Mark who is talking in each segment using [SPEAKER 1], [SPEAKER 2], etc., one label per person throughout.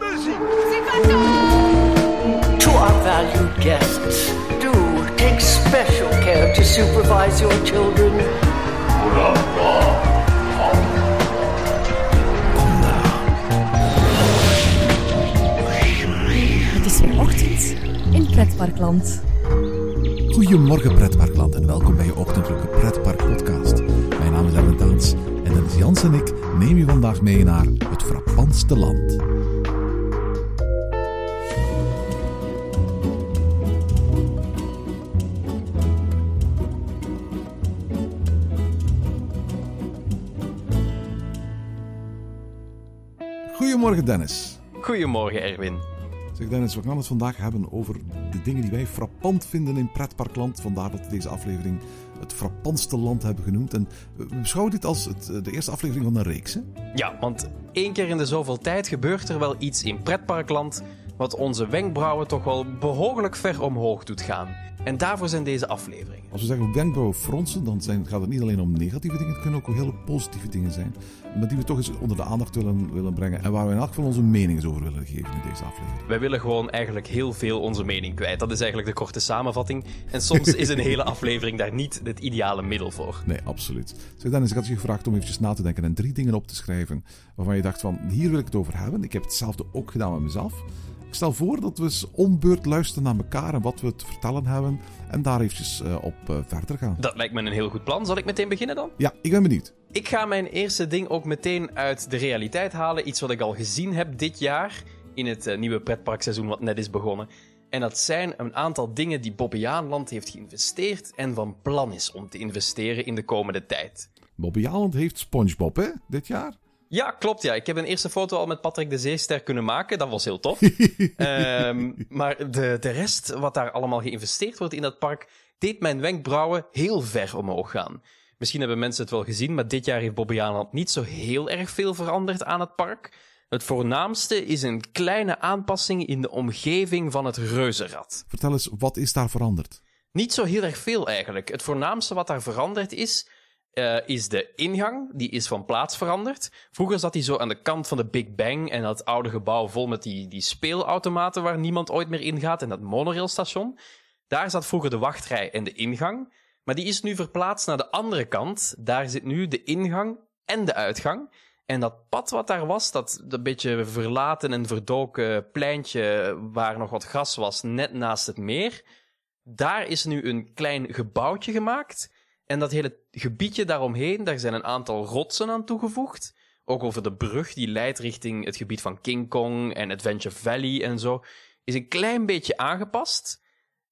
[SPEAKER 1] To our valued guests, do take special care to supervise your children.
[SPEAKER 2] Het is weer ochtend in Pretparkland.
[SPEAKER 3] Goedemorgen pretparkland en welkom bij je ochtendelijke pretpark podcast. Mijn naam is Erwin Daans en Dennis Jans en ik neem je vandaag mee naar het frappantste land. Goedemorgen Dennis.
[SPEAKER 4] Goedemorgen, Erwin.
[SPEAKER 3] Zeg Dennis, we gaan het vandaag hebben over de dingen die wij frappant vinden in pretparkland. Vandaar dat we deze aflevering het frappantste land hebben genoemd. En we beschouwen dit als het, de eerste aflevering van een reeks. Hè?
[SPEAKER 4] Ja, want één keer in de zoveel tijd gebeurt er wel iets in pretparkland wat onze wenkbrauwen toch wel behoorlijk ver omhoog doet gaan. En daarvoor zijn deze afleveringen.
[SPEAKER 3] Als we zeggen wenkbrauwen fronsen, dan zijn, gaat het niet alleen om negatieve dingen, het kunnen ook hele positieve dingen zijn. Maar die we toch eens onder de aandacht willen, willen brengen. En waar we in elk geval onze mening eens over willen geven in deze aflevering.
[SPEAKER 4] Wij willen gewoon eigenlijk heel veel onze mening kwijt. Dat is eigenlijk de korte samenvatting. En soms is een hele aflevering daar niet het ideale middel voor.
[SPEAKER 3] Nee, absoluut. Zeg Dennis, ik had je gevraagd om eventjes na te denken en drie dingen op te schrijven waarvan je dacht van, hier wil ik het over hebben. Ik heb hetzelfde ook gedaan met mezelf. Ik stel voor dat we eens onbeurt luisteren naar elkaar en wat we te vertellen hebben. En daar eventjes uh, op uh, verder gaan.
[SPEAKER 4] Dat lijkt me een heel goed plan. Zal ik meteen beginnen dan?
[SPEAKER 3] Ja, ik ben benieuwd.
[SPEAKER 4] Ik ga mijn eerste ding ook meteen uit de realiteit halen. Iets wat ik al gezien heb dit jaar in het uh, nieuwe pretparkseizoen wat net is begonnen. En dat zijn een aantal dingen die Bobbejaanland heeft geïnvesteerd en van plan is om te investeren in de komende tijd.
[SPEAKER 3] Bobbejaanland heeft SpongeBob, hè, dit jaar?
[SPEAKER 4] Ja, klopt. Ja. Ik heb een eerste foto al met Patrick de Zeester kunnen maken. Dat was heel tof. um, maar de, de rest, wat daar allemaal geïnvesteerd wordt in dat park, deed mijn wenkbrauwen heel ver omhoog gaan. Misschien hebben mensen het wel gezien, maar dit jaar heeft Bobbejaanland niet zo heel erg veel veranderd aan het park. Het voornaamste is een kleine aanpassing in de omgeving van het reuzenrad.
[SPEAKER 3] Vertel eens, wat is daar veranderd?
[SPEAKER 4] Niet zo heel erg veel eigenlijk. Het voornaamste wat daar veranderd is, uh, is de ingang. Die is van plaats veranderd. Vroeger zat hij zo aan de kant van de Big Bang en dat oude gebouw vol met die, die speelautomaten waar niemand ooit meer ingaat en dat monorailstation. Daar zat vroeger de wachtrij en de ingang. Maar die is nu verplaatst naar de andere kant. Daar zit nu de ingang en de uitgang. En dat pad wat daar was, dat, dat beetje verlaten en verdoken pleintje waar nog wat gras was, net naast het meer. Daar is nu een klein gebouwtje gemaakt. En dat hele gebiedje daaromheen, daar zijn een aantal rotsen aan toegevoegd. Ook over de brug die leidt richting het gebied van King Kong en Adventure Valley en zo. Is een klein beetje aangepast.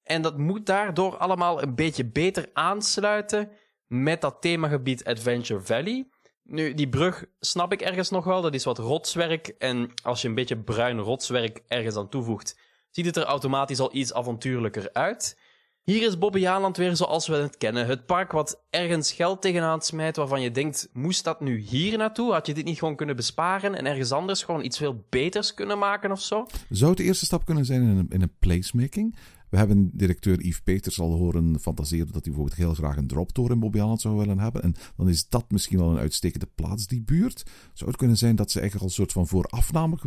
[SPEAKER 4] En dat moet daardoor allemaal een beetje beter aansluiten met dat themagebied Adventure Valley. Nu, die brug snap ik ergens nog wel. Dat is wat rotswerk. En als je een beetje bruin rotswerk ergens aan toevoegt, ziet het er automatisch al iets avontuurlijker uit. Hier is Bobbejaanland weer zoals we het kennen. Het park wat ergens geld tegenaan smijt waarvan je denkt, moest dat nu hier naartoe? Had je dit niet gewoon kunnen besparen en ergens anders gewoon iets veel beters kunnen maken of zo?
[SPEAKER 3] Zou het de eerste stap kunnen zijn in een, in een placemaking? We hebben directeur Yves Peters al horen fantaseren dat hij bijvoorbeeld heel graag een droptoren in Bobbejaanland zou willen hebben. En dan is dat misschien wel een uitstekende plaats, die buurt. Zou het kunnen zijn dat ze eigenlijk al een soort van voorafname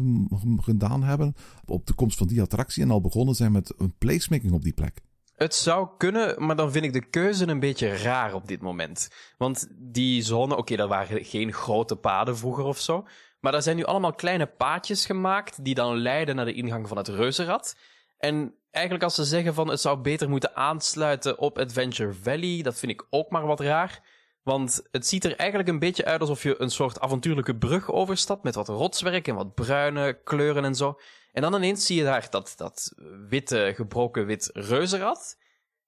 [SPEAKER 3] gedaan hebben op de komst van die attractie en al begonnen zijn met een placemaking op die plek?
[SPEAKER 4] Het zou kunnen, maar dan vind ik de keuze een beetje raar op dit moment. Want die zone, oké, dat waren geen grote paden vroeger of zo. Maar daar zijn nu allemaal kleine paadjes gemaakt die dan leiden naar de ingang van het reuzenrad. En eigenlijk als ze zeggen van het zou beter moeten aansluiten op Adventure Valley, dat vind ik ook maar wat raar. Want het ziet er eigenlijk een beetje uit alsof je een soort avontuurlijke brug overstapt met wat rotswerk en wat bruine kleuren en zo. En dan ineens zie je daar dat, dat witte, gebroken wit reuzenrad.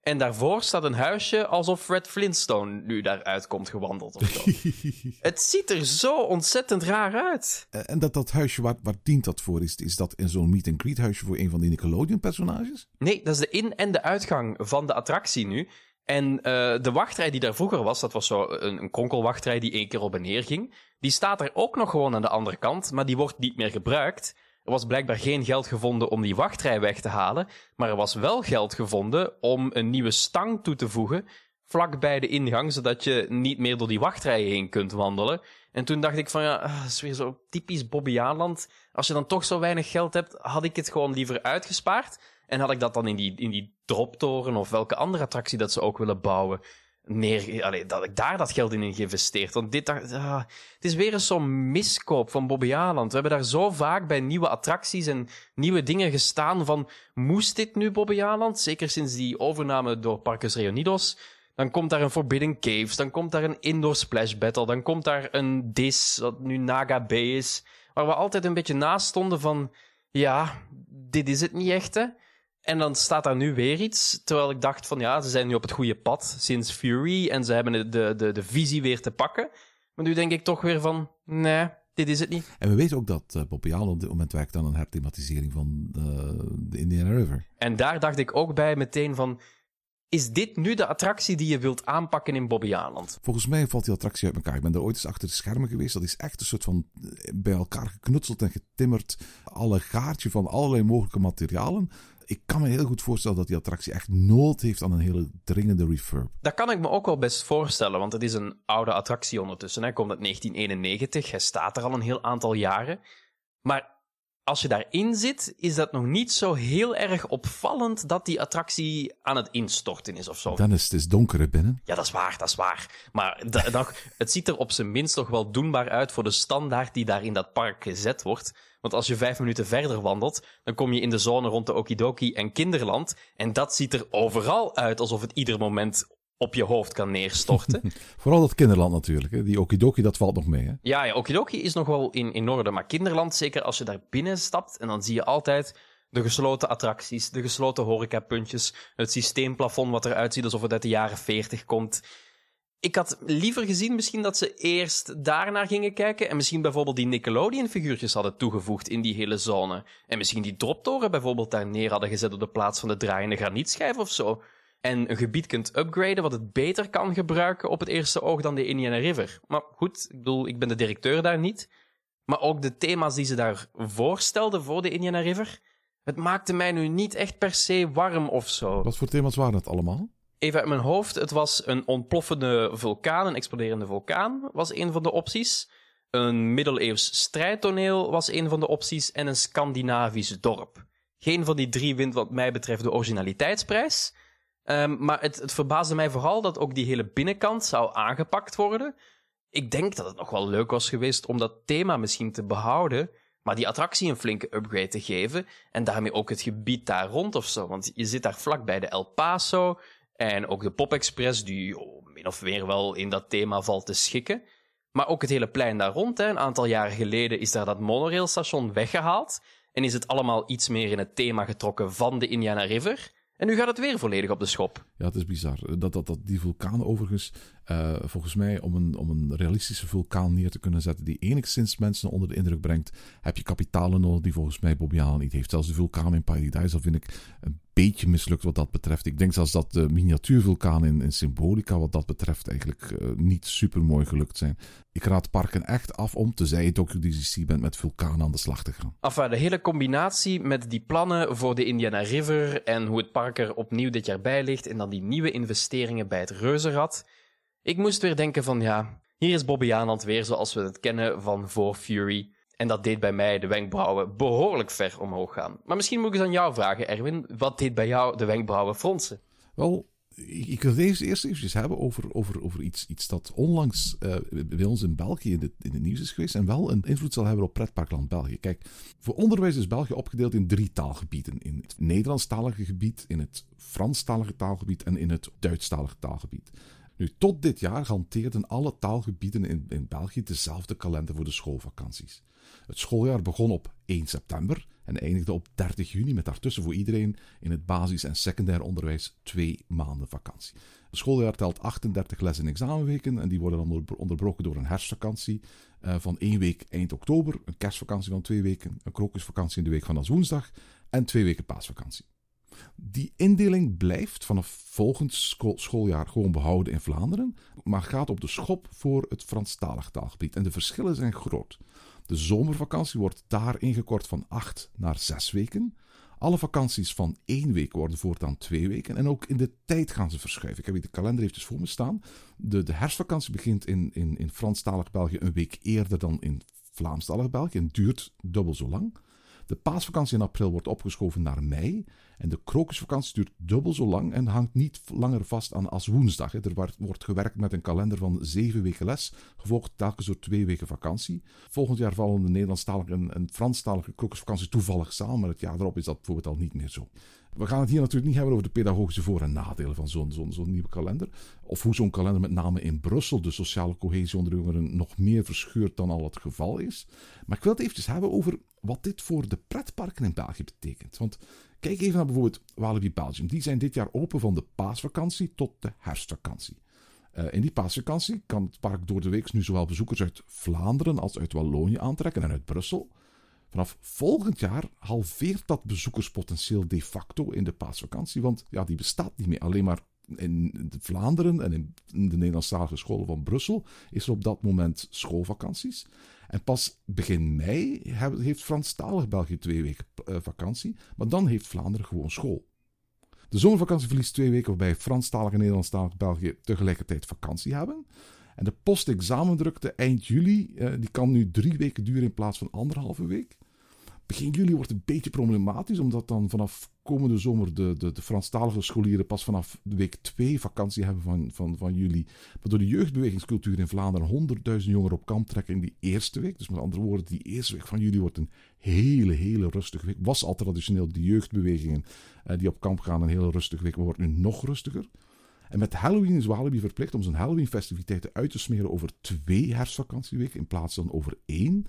[SPEAKER 4] En daarvoor staat een huisje alsof Fred Flintstone nu daaruit komt gewandeld of zo. het ziet er zo ontzettend raar uit.
[SPEAKER 3] En dat, dat huisje, waar, waar dient dat voor? Is, is dat zo'n meet-and-greet huisje voor een van die Nickelodeon-personages?
[SPEAKER 4] Nee, dat is de in- en de uitgang van de attractie nu. En uh, de wachtrij die daar vroeger was, dat was zo een, een kronkelwachtrij die één keer op en neer ging. Die staat er ook nog gewoon aan de andere kant, maar die wordt niet meer gebruikt. Er was blijkbaar geen geld gevonden om die wachtrij weg te halen, maar er was wel geld gevonden om een nieuwe stang toe te voegen vlak bij de ingang, zodat je niet meer door die wachtrij heen kunt wandelen. En toen dacht ik van ja, ah, dat is weer zo typisch Bobbejaanland. Als je dan toch zo weinig geld hebt, had ik het gewoon liever uitgespaard. En had ik dat dan in die, in die droptoren of welke andere attractie dat ze ook willen bouwen, neer, dat ik daar dat geld in geïnvesteerd. Want dit, ah, het is weer eens zo'n miskoop van Bobbejaanland. We hebben daar zo vaak bij nieuwe attracties en nieuwe dingen gestaan van, moest dit nu Bobbejaanland? Zeker sinds die overname door Parkes Reunidos. Dan komt daar een Forbidden Caves, dan komt daar een Indoor Splash Battle, dan komt daar een Dis, wat nu Naga Bay is, waar we altijd een beetje naast stonden van, ja, dit is het niet echt, hè. En dan staat daar nu weer iets. Terwijl ik dacht van ja, ze zijn nu op het goede pad sinds Fury. En ze hebben de, de, de visie weer te pakken. Maar nu denk ik toch weer van nee, dit is het niet.
[SPEAKER 3] En we weten ook dat uh, Bob op dit moment werkt aan een herthematisering van uh, de Indiana River.
[SPEAKER 4] En daar dacht ik ook bij meteen van is dit nu de attractie die je wilt aanpakken in Bobbejaanland?
[SPEAKER 3] Volgens mij valt die attractie uit elkaar. Ik ben er ooit eens achter de schermen geweest. Dat is echt een soort van eh, bij elkaar geknutseld en getimmerd. Alle gaartje van allerlei mogelijke materialen. Ik kan me heel goed voorstellen dat die attractie echt nood heeft aan een hele dringende refurb.
[SPEAKER 4] Dat kan ik me ook wel best voorstellen, want het is een oude attractie ondertussen. Hij komt uit 1991, hij staat er al een heel aantal jaren. Maar als je daarin zit, is dat nog niet zo heel erg opvallend dat die attractie aan het instorten is of zo.
[SPEAKER 3] Dan is het is donker binnen.
[SPEAKER 4] Ja, dat is waar, dat is waar. Maar het ziet er op zijn minst toch wel doenbaar uit voor de standaard die daar in dat park gezet wordt. Want als je vijf minuten verder wandelt, dan kom je in de zone rond de Okidoki en Kinderland. En dat ziet er overal uit alsof het ieder moment op je hoofd kan neerstorten.
[SPEAKER 3] Vooral dat kinderland natuurlijk. Hè? Die Okidoki, dat valt nog mee. Hè?
[SPEAKER 4] Ja, ja, Okidoki is nog wel in, in orde. Maar kinderland, zeker als je daar binnen stapt, en dan zie je altijd de gesloten attracties, de gesloten horecapuntjes, het systeemplafond wat eruit ziet alsof het uit de jaren 40 komt. Ik had liever gezien misschien dat ze eerst daarnaar gingen kijken en misschien bijvoorbeeld die Nickelodeon-figuurtjes hadden toegevoegd in die hele zone. En misschien die droptoren bijvoorbeeld daar neer hadden gezet op de plaats van de draaiende granietschijf of zo en een gebied kunt upgraden wat het beter kan gebruiken op het eerste oog dan de Indiana River. Maar goed, ik bedoel, ik ben de directeur daar niet. Maar ook de thema's die ze daar voorstelden voor de Indiana River, het maakte mij nu niet echt per se warm of zo.
[SPEAKER 3] Wat voor thema's waren dat allemaal?
[SPEAKER 4] Even uit mijn hoofd, het was een ontploffende vulkaan, een exploderende vulkaan, was een van de opties. Een middeleeuws strijdtoneel was een van de opties en een Scandinavisch dorp. Geen van die drie wint wat mij betreft de originaliteitsprijs. Um, maar het, het verbaasde mij vooral dat ook die hele binnenkant zou aangepakt worden. Ik denk dat het nog wel leuk was geweest om dat thema misschien te behouden, maar die attractie een flinke upgrade te geven en daarmee ook het gebied daar rond of zo. Want je zit daar vlak bij de El Paso en ook de Pop Express, die oh, min of meer wel in dat thema valt te schikken. Maar ook het hele plein daar rond. Hè. Een aantal jaren geleden is daar dat monorailstation weggehaald. En is het allemaal iets meer in het thema getrokken van de Indiana River. En nu gaat het weer volledig op de schop.
[SPEAKER 3] Ja, het is bizar. Dat, dat, dat die vulkaan overigens, uh, volgens mij, om een, om een realistische vulkaan neer te kunnen zetten die enigszins mensen onder de indruk brengt, heb je kapitalen nodig die volgens mij Bobbiaan niet heeft. Zelfs de vulkaan in Paradise, dat vind ik een beetje mislukt wat dat betreft. Ik denk zelfs dat de miniatuurvulkaan in, in Symbolica wat dat betreft eigenlijk uh, niet super mooi gelukt zijn. Ik raad parken echt af om, tenzij je DCC bent, met vulkaan aan de slag te gaan.
[SPEAKER 4] Enfin, de hele combinatie met die plannen voor de Indiana River en hoe het park er opnieuw dit jaar bij ligt en dan die nieuwe investeringen bij het Reuzenrad. Ik moest weer denken van ja, hier is Bobby Aanland weer zoals we het kennen van voor Fury. En dat deed bij mij de wenkbrauwen behoorlijk ver omhoog gaan. Maar misschien moet ik eens aan jou vragen, Erwin. Wat deed bij jou de wenkbrauwen fronsen?
[SPEAKER 3] Wel, ik wil deze eerst eventjes hebben over, over, over iets, iets dat onlangs uh, bij ons in België in, in het nieuws is geweest en wel een invloed zal hebben op pretparkland België. Kijk, voor onderwijs is België opgedeeld in drie taalgebieden. In het Nederlandstalige gebied, in het Franstalige taalgebied en in het Duitsstalige taalgebied. Nu, tot dit jaar hanteerden alle taalgebieden in, in België dezelfde kalender voor de schoolvakanties. Het schooljaar begon op 1 september en eindigde op 30 juni, met daartussen voor iedereen in het basis- en secundair onderwijs twee maanden vakantie. Het schooljaar telt 38 les- en examenweken en die worden dan onderbroken door een herfstvakantie uh, van één week eind oktober, een kerstvakantie van twee weken, een krokusvakantie in de week van woensdag en twee weken paasvakantie. Die indeling blijft vanaf volgend schooljaar gewoon behouden in Vlaanderen, maar gaat op de schop voor het Franstalig taalgebied. En de verschillen zijn groot. De zomervakantie wordt daar ingekort van 8 naar 6 weken. Alle vakanties van één week worden voortaan twee weken. En ook in de tijd gaan ze verschuiven. Ik heb hier de kalender even voor me staan. De, de herfstvakantie begint in, in, in Franstalig België een week eerder dan in Vlaamstalig België. En duurt dubbel zo lang. De paasvakantie in april wordt opgeschoven naar mei. En de krokusvakantie duurt dubbel zo lang en hangt niet langer vast aan als woensdag. Er wordt gewerkt met een kalender van zeven weken les, gevolgd telkens door twee weken vakantie. Volgend jaar vallen de Nederlandstalige en, Franstalige krokusvakantie toevallig samen, maar het jaar erop is dat bijvoorbeeld al niet meer zo. We gaan het hier natuurlijk niet hebben over de pedagogische voor- en nadelen van zo'n zo'n nieuwe kalender. Of hoe zo'n kalender met name in Brussel de sociale cohesie onder jongeren nog meer verscheurt dan al het geval is. Maar ik wil het eventjes hebben over wat dit voor de pretparken in België betekent. Want kijk even naar bijvoorbeeld Walibi Belgium. Die zijn dit jaar open van de paasvakantie tot de herfstvakantie. Uh, in die paasvakantie kan het park door de week nu zowel bezoekers uit Vlaanderen als uit Wallonië aantrekken en uit Brussel. Vanaf volgend jaar halveert dat bezoekerspotentieel de facto in de paasvakantie, want ja, die bestaat niet meer. Alleen maar in Vlaanderen en in de Nederlandstalige scholen van Brussel is er op dat moment schoolvakanties. En pas begin mei heeft Franstalig België twee weken eh, vakantie, maar dan heeft Vlaanderen gewoon school. De zomervakantie verliest twee weken waarbij Franstalig en Nederlandstalig België tegelijkertijd vakantie hebben. En de postexamendrukte eind juli, eh, die kan nu drie weken duren in plaats van anderhalve week. Begin juli wordt een beetje problematisch, omdat dan vanaf komende zomer de, de, de Franstalige scholieren pas vanaf week 2 vakantie hebben van, van, van juli. Maar door de jeugdbewegingscultuur in Vlaanderen 100.000 jongeren op kamp trekken in die eerste week. Dus met andere woorden, die eerste week van juli wordt een hele, hele rustige week. Was al traditioneel de jeugdbewegingen eh, die op kamp gaan een hele rustige week, maar wordt nu nog rustiger. En met Halloween is Walibi verplicht om zijn Halloween-festiviteiten uit te smeren over twee herfstvakantieweken in plaats van over één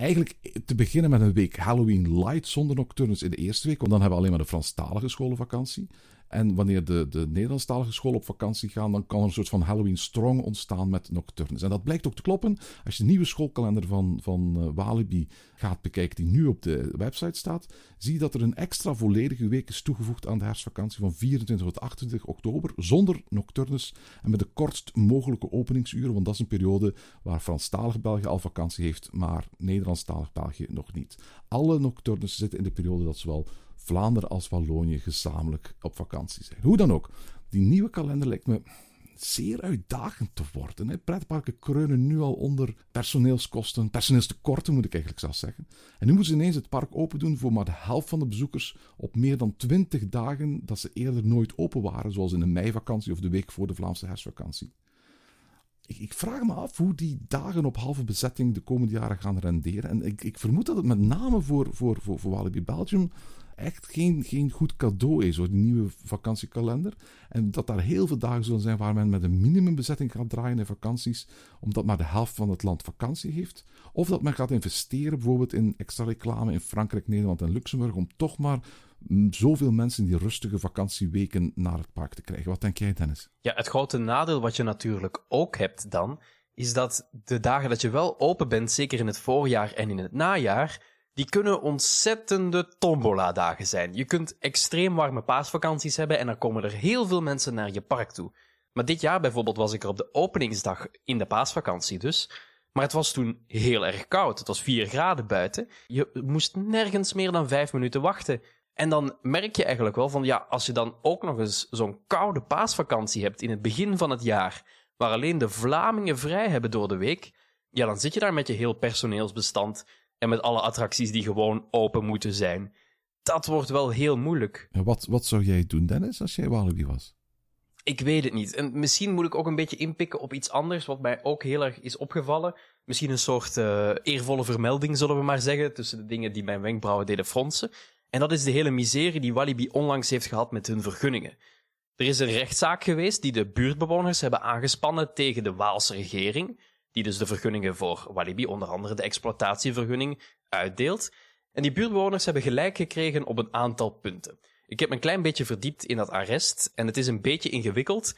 [SPEAKER 3] eigenlijk te beginnen met een week Halloween light zonder nocturnes in de eerste week. Want dan hebben we alleen maar de Franstalige scholen vakantie. En wanneer de, de Nederlandstalige scholen op vakantie gaan, dan kan er een soort van Halloween strong ontstaan met nocturnes. En dat blijkt ook te kloppen. Als je de nieuwe schoolkalender van, van uh, Walibi gaat bekijken, die nu op de website staat, zie je dat er een extra volledige week is toegevoegd aan de herfstvakantie van 24 tot 28 oktober, zonder nocturnes en met de kortst mogelijke openingsuren, want dat is een periode waar Franstalig België al vakantie heeft, maar Nederlandstalig België nog niet. Alle nocturnes zitten in de periode dat zowel Vlaanderen als Wallonië gezamenlijk op vakantie zijn. Hoe dan ook, die nieuwe kalender lijkt me zeer uitdagend te worden. Hè. Pretparken kreunen nu al onder personeelskosten, personeelstekorten moet ik eigenlijk zelfs zeggen. En nu moeten ze ineens het park open doen voor maar de helft van de bezoekers op meer dan 20 dagen dat ze eerder nooit open waren, zoals in de meivakantie of de week voor de Vlaamse herfstvakantie. Ik, vraag me af hoe die dagen op halve bezetting de komende jaren gaan renderen. En ik, ik vermoed dat het met name voor, voor, voor, voor Walibi Belgium echt geen, geen goed cadeau is, hoor, die nieuwe vakantiekalender. En dat daar heel veel dagen zullen zijn waar men met een minimumbezetting gaat draaien in vakanties, omdat maar de helft van het land vakantie heeft. Of dat men gaat investeren bijvoorbeeld in extra reclame in Frankrijk, Nederland en Luxemburg, om toch maar zoveel mensen die rustige vakantieweken naar het park te krijgen. Wat denk jij, Dennis?
[SPEAKER 4] Ja, het grote nadeel wat je natuurlijk ook hebt dan, is dat de dagen dat je wel open bent, zeker in het voorjaar en in het najaar, die kunnen ontzettende tombola-dagen zijn. Je kunt extreem warme paasvakanties hebben en dan komen er heel veel mensen naar je park toe. Maar dit jaar bijvoorbeeld was ik er op de openingsdag in de paasvakantie dus. Maar het was toen heel erg koud. Het was 4 graden buiten. Je moest nergens meer dan 5 minuten wachten. En dan merk je eigenlijk wel van ja, als je dan ook nog eens zo'n koude paasvakantie hebt in het begin van het jaar, waar alleen de Vlamingen vrij hebben door de week, ja, dan zit je daar met je heel personeelsbestand en met alle attracties die gewoon open moeten zijn. Dat wordt wel heel moeilijk.
[SPEAKER 3] wat, wat zou jij doen, Dennis, als jij Walibi was?
[SPEAKER 4] Ik weet het niet. En misschien moet ik ook een beetje inpikken op iets anders, wat mij ook heel erg is opgevallen. Misschien een soort uh, eervolle vermelding, zullen we maar zeggen, tussen de dingen die mijn wenkbrauwen deden fronsen. En dat is de hele miserie die Walibi onlangs heeft gehad met hun vergunningen. Er is een rechtszaak geweest die de buurtbewoners hebben aangespannen tegen de Waalse regering die dus de vergunningen voor Walibi, onder andere de exploitatievergunning, uitdeelt. En die buurtbewoners hebben gelijk gekregen op een aantal punten. Ik heb me een klein beetje verdiept in dat arrest en het is een beetje ingewikkeld.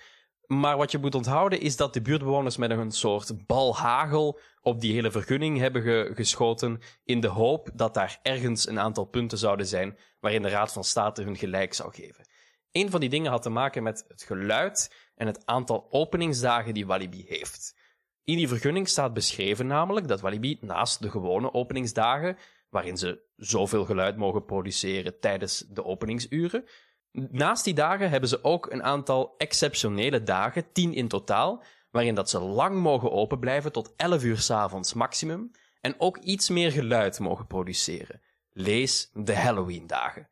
[SPEAKER 4] Maar wat je moet onthouden is dat de buurtbewoners met een soort balhagel op die hele vergunning hebben geschoten in de hoop dat daar ergens een aantal punten zouden zijn waarin de Raad van State hun gelijk zou geven. Een van die dingen had te maken met het geluid en het aantal openingsdagen die Walibi heeft. In die vergunning staat beschreven namelijk dat Walibi naast de gewone openingsdagen waarin ze zoveel geluid mogen produceren tijdens de openingsuren. Naast die dagen hebben ze ook een aantal exceptionele dagen, tien in totaal, waarin dat ze lang mogen open blijven tot 11 uur 's avonds maximum en ook iets meer geluid mogen produceren. Lees de Halloween-dagen.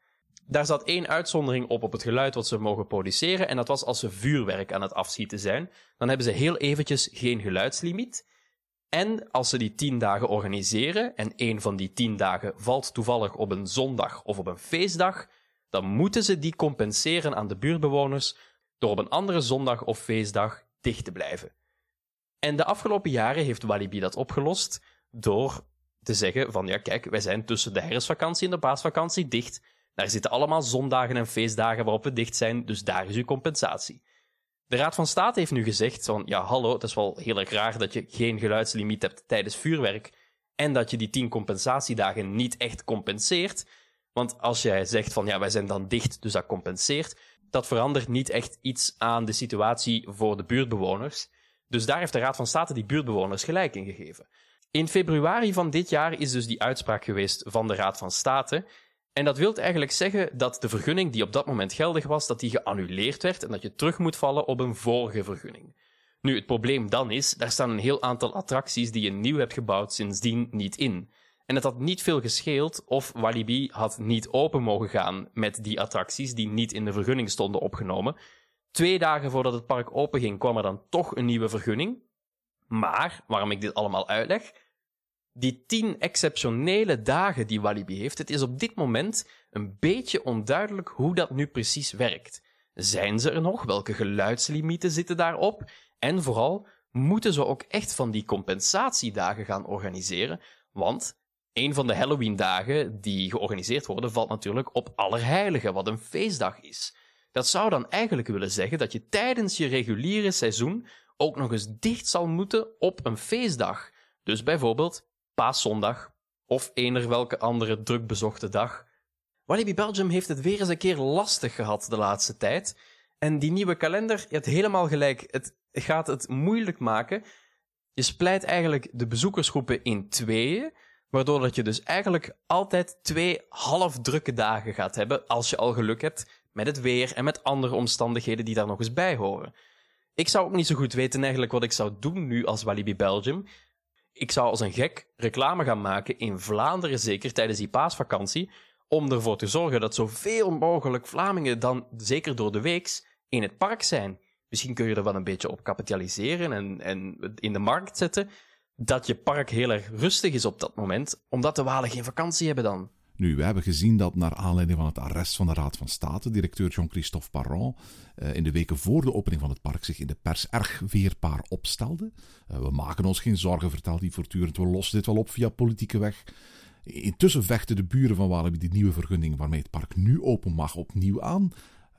[SPEAKER 4] Daar zat één uitzondering op op het geluid wat ze mogen produceren en dat was als ze vuurwerk aan het afschieten zijn. Dan hebben ze heel eventjes geen geluidslimiet. En als ze die tien dagen organiseren en één van die tien dagen valt toevallig op een zondag of op een feestdag, dan moeten ze die compenseren aan de buurtbewoners door op een andere zondag of feestdag dicht te blijven. En de afgelopen jaren heeft Walibi dat opgelost door te zeggen van ja kijk, wij zijn tussen de herfstvakantie en de paasvakantie dicht. Daar zitten allemaal zondagen en feestdagen waarop we dicht zijn, dus daar is uw compensatie. De Raad van State heeft nu gezegd van ja hallo, het is wel heel erg raar dat je geen geluidslimiet hebt tijdens vuurwerk en dat je die tien compensatiedagen niet echt compenseert. Want als jij zegt van ja, wij zijn dan dicht, dus dat compenseert, dat verandert niet echt iets aan de situatie voor de buurtbewoners. Dus daar heeft de Raad van State die buurtbewoners gelijk in gegeven. In februari van dit jaar is dus die uitspraak geweest van de Raad van State. En dat wil eigenlijk zeggen dat de vergunning die op dat moment geldig was, dat die geannuleerd werd en dat je terug moet vallen op een vorige vergunning. Nu, het probleem dan is, daar staan een heel aantal attracties die je nieuw hebt gebouwd sindsdien niet in. En het had niet veel gescheeld of Walibi had niet open mogen gaan met die attracties die niet in de vergunning stonden opgenomen. Twee dagen voordat het park open ging, kwam er dan toch een nieuwe vergunning. Maar, waarom ik dit allemaal uitleg, die tien exceptionele dagen die Walibi heeft, het is op dit moment een beetje onduidelijk hoe dat nu precies werkt. Zijn ze er nog? Welke geluidslimieten zitten daarop? En vooral, moeten ze ook echt van die compensatiedagen gaan organiseren? Want een van de Halloween-dagen die georganiseerd worden, valt natuurlijk op Allerheiligen, wat een feestdag is. Dat zou dan eigenlijk willen zeggen dat je tijdens je reguliere seizoen ook nog eens dicht zal moeten op een feestdag. Dus bijvoorbeeld paaszondag of eender welke andere drukbezochte dag. Walibi Belgium heeft het weer eens een keer lastig gehad de laatste tijd. En die nieuwe kalender, je hebt helemaal gelijk, het gaat het moeilijk maken. Je splijt eigenlijk de bezoekersgroepen in tweeën, waardoor dat je dus eigenlijk altijd twee half drukke dagen gaat hebben, als je al geluk hebt met het weer en met andere omstandigheden die daar nog eens bij horen. Ik zou ook niet zo goed weten eigenlijk wat ik zou doen nu als Walibi Belgium. Ik zou als een gek reclame gaan maken in Vlaanderen, zeker tijdens die paasvakantie, om ervoor te zorgen dat zoveel mogelijk Vlamingen dan, zeker door de weeks, in het park zijn. Misschien kun je er wel een beetje op kapitaliseren en, en in de markt zetten dat je park heel erg rustig is op dat moment, omdat de Walen geen vakantie hebben dan.
[SPEAKER 3] Nu, we hebben gezien dat naar aanleiding van het arrest van de Raad van State, directeur Jean-Christophe Parent uh, in de weken voor de opening van het park zich in de pers erg weerbaar opstelde. Uh, we maken ons geen zorgen, vertelt hij voortdurend, we lossen dit wel op via politieke weg. Intussen vechten de buren van Walibi die nieuwe vergunning waarmee het park nu open mag opnieuw aan.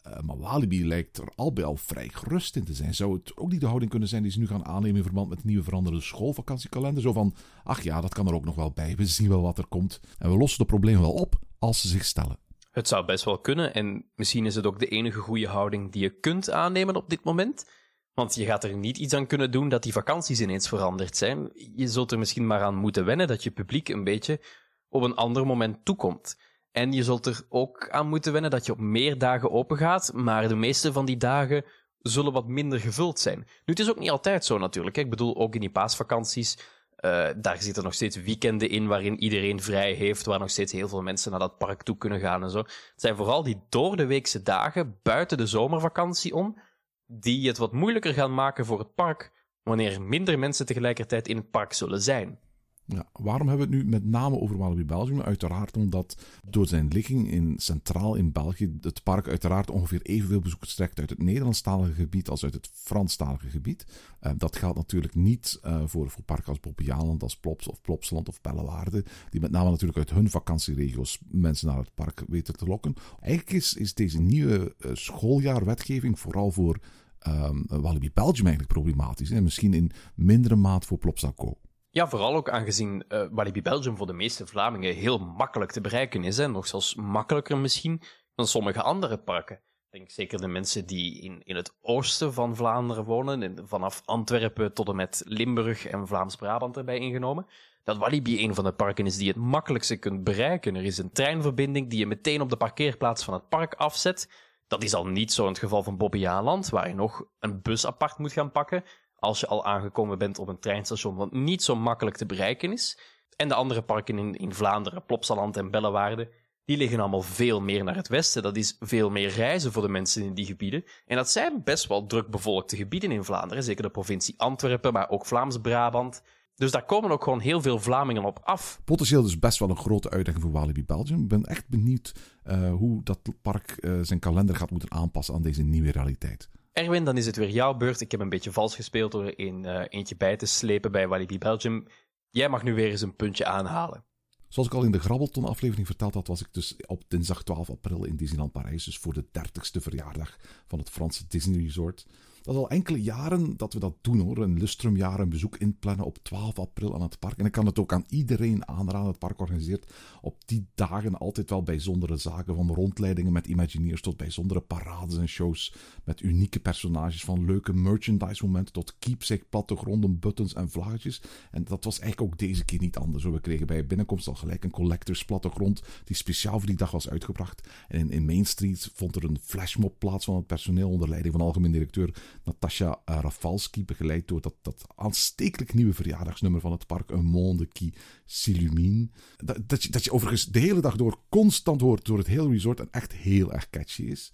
[SPEAKER 3] Uh, maar Walibi lijkt er al bij al vrij gerust in te zijn. Zou het ook niet de houding kunnen zijn die ze nu gaan aannemen in verband met de nieuwe veranderde schoolvakantiekalender? Zo van, ach ja, dat kan er ook nog wel bij. We zien wel wat er komt. En we lossen de problemen wel op als ze zich stellen.
[SPEAKER 4] Het zou best wel kunnen. En misschien is het ook de enige goede houding die je kunt aannemen op dit moment. Want je gaat er niet iets aan kunnen doen dat die vakanties ineens veranderd zijn. Je zult er misschien maar aan moeten wennen dat je publiek een beetje op een ander moment toekomt. En je zult er ook aan moeten wennen dat je op meer dagen open gaat, maar de meeste van die dagen zullen wat minder gevuld zijn. Nu, het is ook niet altijd zo natuurlijk. Ik bedoel, ook in die paasvakanties, uh, daar zitten nog steeds weekenden in waarin iedereen vrij heeft, waar nog steeds heel veel mensen naar dat park toe kunnen gaan en zo. Het zijn vooral die door de weekse dagen buiten de zomervakantie om, die het wat moeilijker gaan maken voor het park wanneer minder mensen tegelijkertijd in het park zullen zijn.
[SPEAKER 3] Waarom hebben we het nu met name over Walibi Belgium? Uiteraard omdat door zijn ligging in centraal in België het park uiteraard ongeveer evenveel bezoekers trekt uit het Nederlandstalige gebied als uit het Franstalige gebied. Uh, dat geldt natuurlijk niet uh, voor, voor parken als Bobbejaanland, als Plops of Plopsland of Bellewaarde, die met name natuurlijk uit hun vakantieregio's mensen naar het park weten te lokken. Eigenlijk is, is deze nieuwe uh, schooljaarwetgeving vooral voor um, Walibi Belgium eigenlijk problematisch. En misschien in mindere maat voor Plopsaco.
[SPEAKER 4] Ja, vooral ook aangezien uh, Walibi Belgium voor de meeste Vlamingen heel makkelijk te bereiken is. En nog zelfs makkelijker misschien dan sommige andere parken. Ik denk zeker de mensen die in, in het oosten van Vlaanderen wonen, en vanaf Antwerpen tot en met Limburg en Vlaams-Brabant erbij ingenomen, dat Walibi een van de parken is die het makkelijkste kunt bereiken. Er is een treinverbinding die je meteen op de parkeerplaats van het park afzet. Dat is al niet zo in het geval van Bobbejaanland, waar je nog een bus apart moet gaan pakken als je al aangekomen bent op een treinstation, wat niet zo makkelijk te bereiken is. En de andere parken in, in Vlaanderen, Plopsaland en Bellewaarde, die liggen allemaal veel meer naar het westen. Dat is veel meer reizen voor de mensen in die gebieden. En dat zijn best wel druk bevolkte gebieden in Vlaanderen, zeker de provincie Antwerpen, maar ook Vlaams-Brabant. Dus daar komen ook gewoon heel veel Vlamingen op af.
[SPEAKER 3] Potentieel dus best wel een grote uitdaging voor Walibi Belgium. Ik ben echt benieuwd uh, hoe dat park uh, zijn kalender gaat moeten aanpassen aan deze nieuwe realiteit.
[SPEAKER 4] Erwin, dan is het weer jouw beurt. Ik heb een beetje vals gespeeld door in, uh, eentje bij te slepen bij Walibi Belgium. Jij mag nu weer eens een puntje aanhalen.
[SPEAKER 3] Zoals ik al in de Grabbelton-aflevering verteld had, was ik dus op dinsdag 12 april in Disneyland Parijs. Dus voor de 30ste verjaardag van het Franse Disney Resort. Dat is al enkele jaren dat we dat doen hoor. Een lustrumjaar, een bezoek inplannen op 12 april aan het park. En ik kan het ook aan iedereen aanraden. Het park organiseert op die dagen altijd wel bijzondere zaken. Van rondleidingen met Imagineers tot bijzondere parades en shows. Met unieke personages. Van leuke merchandise momenten tot keepsake plattegronden, buttons en vlaggetjes. En dat was eigenlijk ook deze keer niet anders. We kregen bij binnenkomst al gelijk een collectors plattegrond. Die speciaal voor die dag was uitgebracht. En in, in Main Street vond er een flashmob plaats van het personeel onder leiding van algemeen directeur Natasha Rafalski, begeleid door dat, dat aanstekelijk nieuwe verjaardagsnummer van het park, Un Monde qui s'illumine. Dat, dat, je, dat je overigens de hele dag door constant hoort door het hele resort en echt heel erg catchy is.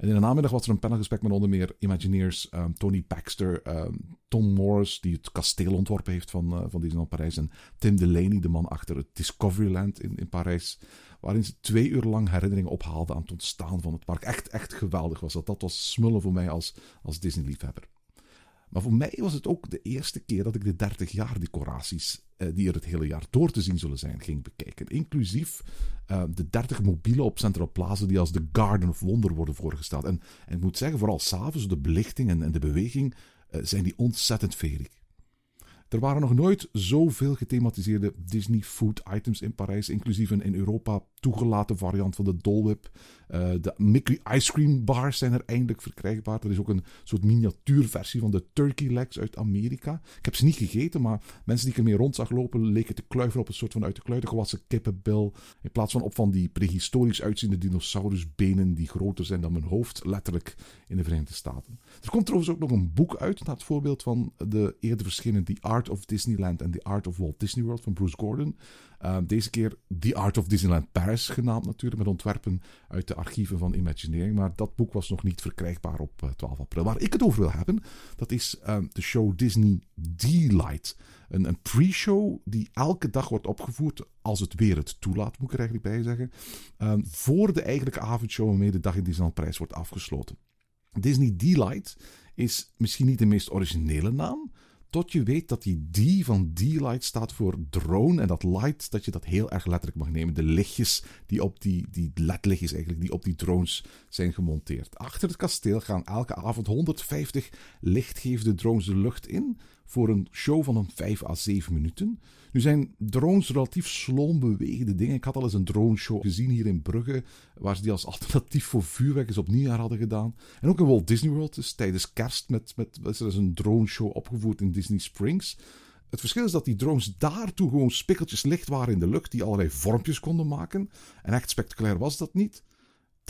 [SPEAKER 3] En in de namiddag was er een panelgesprek met onder meer Imagineers, um, Tony Baxter, um, Tom Morris, die het kasteel ontworpen heeft van, uh, van Disneyland Parijs, en Tim Delaney, de man achter het Discoveryland in, in Parijs waarin ze twee uur lang herinneringen ophaalden aan het ontstaan van het park. Echt, echt geweldig was dat. Dat was smullen voor mij als, als Disney-liefhebber. Maar voor mij was het ook de eerste keer dat ik de 30 jaar decoraties, eh, die er het hele jaar door te zien zullen zijn, ging bekijken. Inclusief uh, de 30 mobielen op Central Plaza die als de Garden of Wonder worden voorgesteld. En, en ik moet zeggen, vooral s'avonds, de belichting en, de beweging, uh, zijn die ontzettend verig. Er waren nog nooit zoveel gethematiseerde Disney food items in Parijs, inclusief een in Europa toegelaten variant van de Dole Whip. Uh, de Mickey Ice Cream Bars zijn er eindelijk verkrijgbaar. Er is ook een soort miniatuurversie van de Turkey Legs uit Amerika. Ik heb ze niet gegeten, maar mensen die ik ermee rond zag lopen leken te kluiveren op een soort van uit de kluiten gewassen kippenbil. In plaats van op van die prehistorisch uitziende dinosaurusbenen die groter zijn dan mijn hoofd, letterlijk in de Verenigde Staten. Er komt trouwens ook nog een boek uit, naar het voorbeeld van de eerder verschenen The Art of Disneyland en The Art of Walt Disney World van Bruce Gordon. Uh, deze keer The Art of Disneyland Paris genaamd natuurlijk, met ontwerpen uit de archieven van Imagineering. Maar dat boek was nog niet verkrijgbaar op uh, 12 april. Waar ik het over wil hebben, dat is uh, de show Disney Delight. Een, een pre-show die elke dag wordt opgevoerd, als het weer het toelaat, moet ik er eigenlijk bij zeggen. Ehm, voor de eigenlijke avondshow waarmee de dag in Disneyland Parijs wordt afgesloten. Disney Delight is misschien niet de meest originele naam, tot je weet dat die D van D-Light staat voor drone. En dat light, dat je dat heel erg letterlijk mag nemen. De lichtjes die op die, die ledlichtjes eigenlijk, die op die drones zijn gemonteerd. Achter het kasteel gaan elke avond 150 lichtgevende drones de lucht in. Voor een show van een 5 à 7 minuten. Nu zijn drones relatief sloom bewegende dingen. Ik had al eens een drone show gezien hier in Brugge, waar ze die als alternatief voor vuurwerk eens op nieuwjaar hadden gedaan. En ook in Walt Disney World, dus tijdens kerst, met, met, er is een drone show opgevoerd in Disney Springs. Het verschil is dat die drones daartoe gewoon spikkeltjes licht waren in de lucht, die allerlei vormpjes konden maken. En echt spectaculair was dat niet.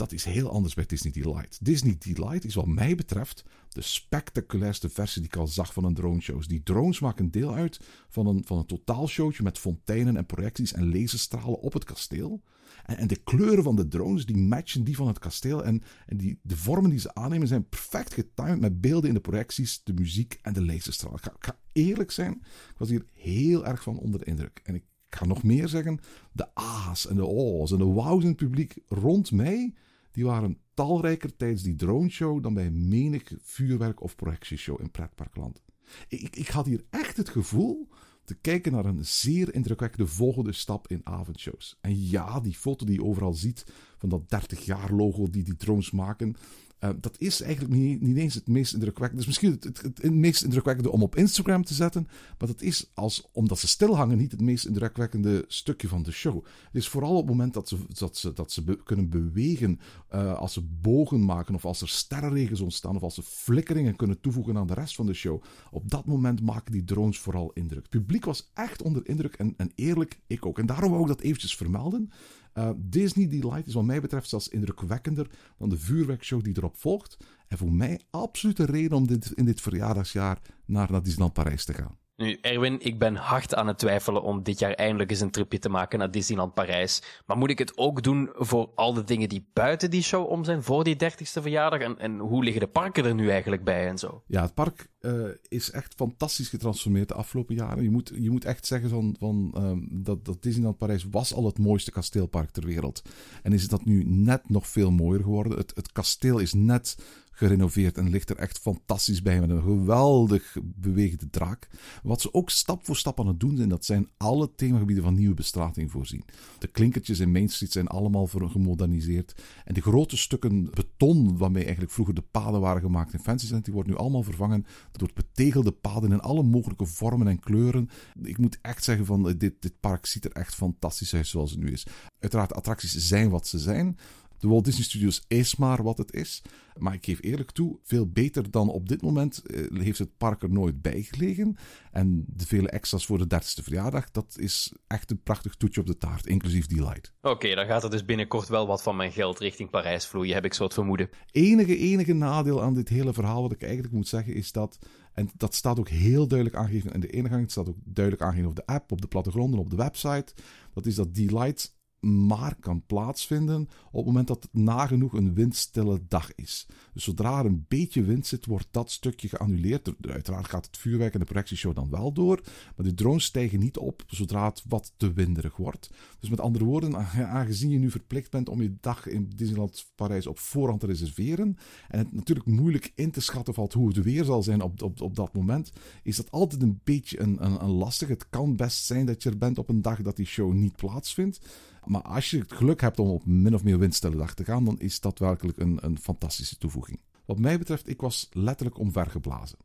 [SPEAKER 3] Dat is heel anders bij Disney Delight. Disney Delight is wat mij betreft de spectaculairste versie die ik al zag van een drone show. Die drones maken deel uit van een, van een totaalshowtje met fonteinen en projecties en laserstralen op het kasteel. En, en, de kleuren van de drones die matchen die van het kasteel. En, en die, de vormen die ze aannemen zijn perfect getimed met beelden in de projecties, de muziek en de laserstralen. Ik ga, ik eerlijk zijn, ik was hier heel erg van onder de indruk. En ik ga nog meer zeggen, de a's en de o's en de wow's in het publiek rond mij die waren talrijker tijdens die drone show dan bij menig vuurwerk- of projectieshow in pretparkland. Ik, ik had hier echt het gevoel te kijken naar een zeer indrukwekkende volgende stap in avondshows. En ja, die foto die je overal ziet van dat 30 jaar logo die die drones maken, Uh, dat is eigenlijk niet, niet eens het meest indrukwekkende. Is misschien het, het, meest indrukwekkende om op Instagram te zetten. Maar dat is, als, omdat ze stilhangen, niet het meest indrukwekkende stukje van de show. Het is vooral op het moment dat ze, dat ze, dat ze kunnen bewegen. Uh, als ze bogen maken, of als er sterrenregens ontstaan, of als ze flikkeringen kunnen toevoegen aan de rest van de show. Op dat moment maken die drones vooral indruk. Het publiek was echt onder indruk en, en eerlijk, ik ook. En daarom wou ik dat eventjes vermelden. Uh, Disney Delight is wat mij betreft zelfs indrukwekkender dan de vuurwerkshow die erop volgt. En voor mij absoluut een reden om dit, in dit verjaardagsjaar naar, naar Disneyland Parijs te gaan.
[SPEAKER 4] Nu, Erwin, ik ben hard aan het twijfelen om dit jaar eindelijk eens een tripje te maken naar Disneyland Parijs. Maar moet ik het ook doen voor al de dingen die buiten die show om zijn voor die 30ste verjaardag? En, en hoe liggen de parken er nu eigenlijk bij en zo?
[SPEAKER 3] Ja, het park uh, is echt fantastisch getransformeerd de afgelopen jaren. Je moet, je moet echt zeggen van, van, um, dat, dat Disneyland Parijs was al het mooiste kasteelpark ter wereld. En is dat nu net nog veel mooier geworden. Het, het kasteel is net gerenoveerd en ligt er echt fantastisch bij met een geweldig bewegende draak. Wat ze ook stap voor stap aan het doen zijn, dat zijn alle themagebieden van nieuwe bestrating voorzien. De klinkertjes in Main Street zijn allemaal voor gemoderniseerd. En de grote stukken beton waarmee eigenlijk vroeger de paden waren gemaakt in Fantasyland, die worden nu allemaal vervangen door betegelde paden in alle mogelijke vormen en kleuren. Ik moet echt zeggen van dit, dit park ziet er echt fantastisch uit zoals het nu is. Uiteraard, attracties zijn wat ze zijn. De Walt Disney Studios is maar wat het is. Maar ik geef eerlijk toe, veel beter dan op dit moment eh, heeft het park er nooit bij gelegen. En de vele extra's voor de 30ste verjaardag, dat is echt een prachtig toetje op de taart, inclusief Delight.
[SPEAKER 4] Oké, okay, dan gaat er dus binnenkort wel wat van mijn geld richting Parijs vloeien, heb ik zo het vermoeden.
[SPEAKER 3] Enige, enige nadeel aan dit hele verhaal, wat ik eigenlijk moet zeggen, is dat en dat staat ook heel duidelijk aangegeven in de ingang. Het staat ook duidelijk aangegeven op de app, op de plattegronden, op de website. Dat is dat Delight maar kan plaatsvinden op het moment dat het nagenoeg een windstille dag is. Dus zodra er een beetje wind zit, wordt dat stukje geannuleerd. Uiteraard gaat het vuurwerk en de projectieshow dan wel door, maar de drones stijgen niet op zodra het wat te winderig wordt. Dus met andere woorden, aangezien je nu verplicht bent om je dag in Disneyland Parijs op voorhand te reserveren en het natuurlijk moeilijk in te schatten valt hoe het weer zal zijn op, op, op dat moment, is dat altijd een beetje een, een, een lastig. Het kan best zijn dat je er bent op een dag dat die show niet plaatsvindt. Maar als je het geluk hebt om op min of meer windstille dag te gaan, dan is dat werkelijk een, een fantastische toevoeging. Wat mij betreft, ik was letterlijk omvergeblazen.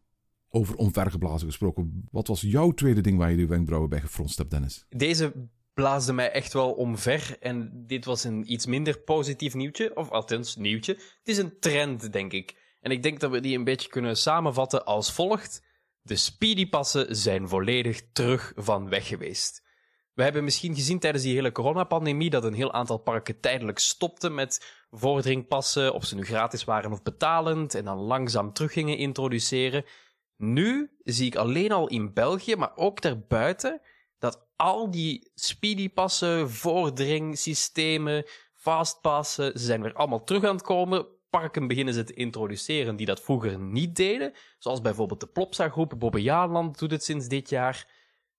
[SPEAKER 3] Over omvergeblazen gesproken, wat was jouw tweede ding waar je de wenkbrauwen bij gefronst hebt, Dennis?
[SPEAKER 4] Deze blaasde mij echt wel omver en dit was een iets minder positief nieuwtje, of althans nieuwtje. Het is een trend, denk ik. En ik denk dat we die een beetje kunnen samenvatten als volgt. De speedypassen zijn volledig terug van weg geweest. We hebben misschien gezien tijdens die hele coronapandemie dat een heel aantal parken tijdelijk stopten met vordringpassen, of ze nu gratis waren of betalend, en dan langzaam terug gingen introduceren. Nu zie ik alleen al in België, maar ook daarbuiten, dat al die speedypassen, vordringsystemen, fastpassen, ze zijn weer allemaal terug aan het komen. Parken beginnen ze te introduceren die dat vroeger niet deden, zoals bijvoorbeeld de Plopsa groep, Bobbejaanland doet het sinds dit jaar.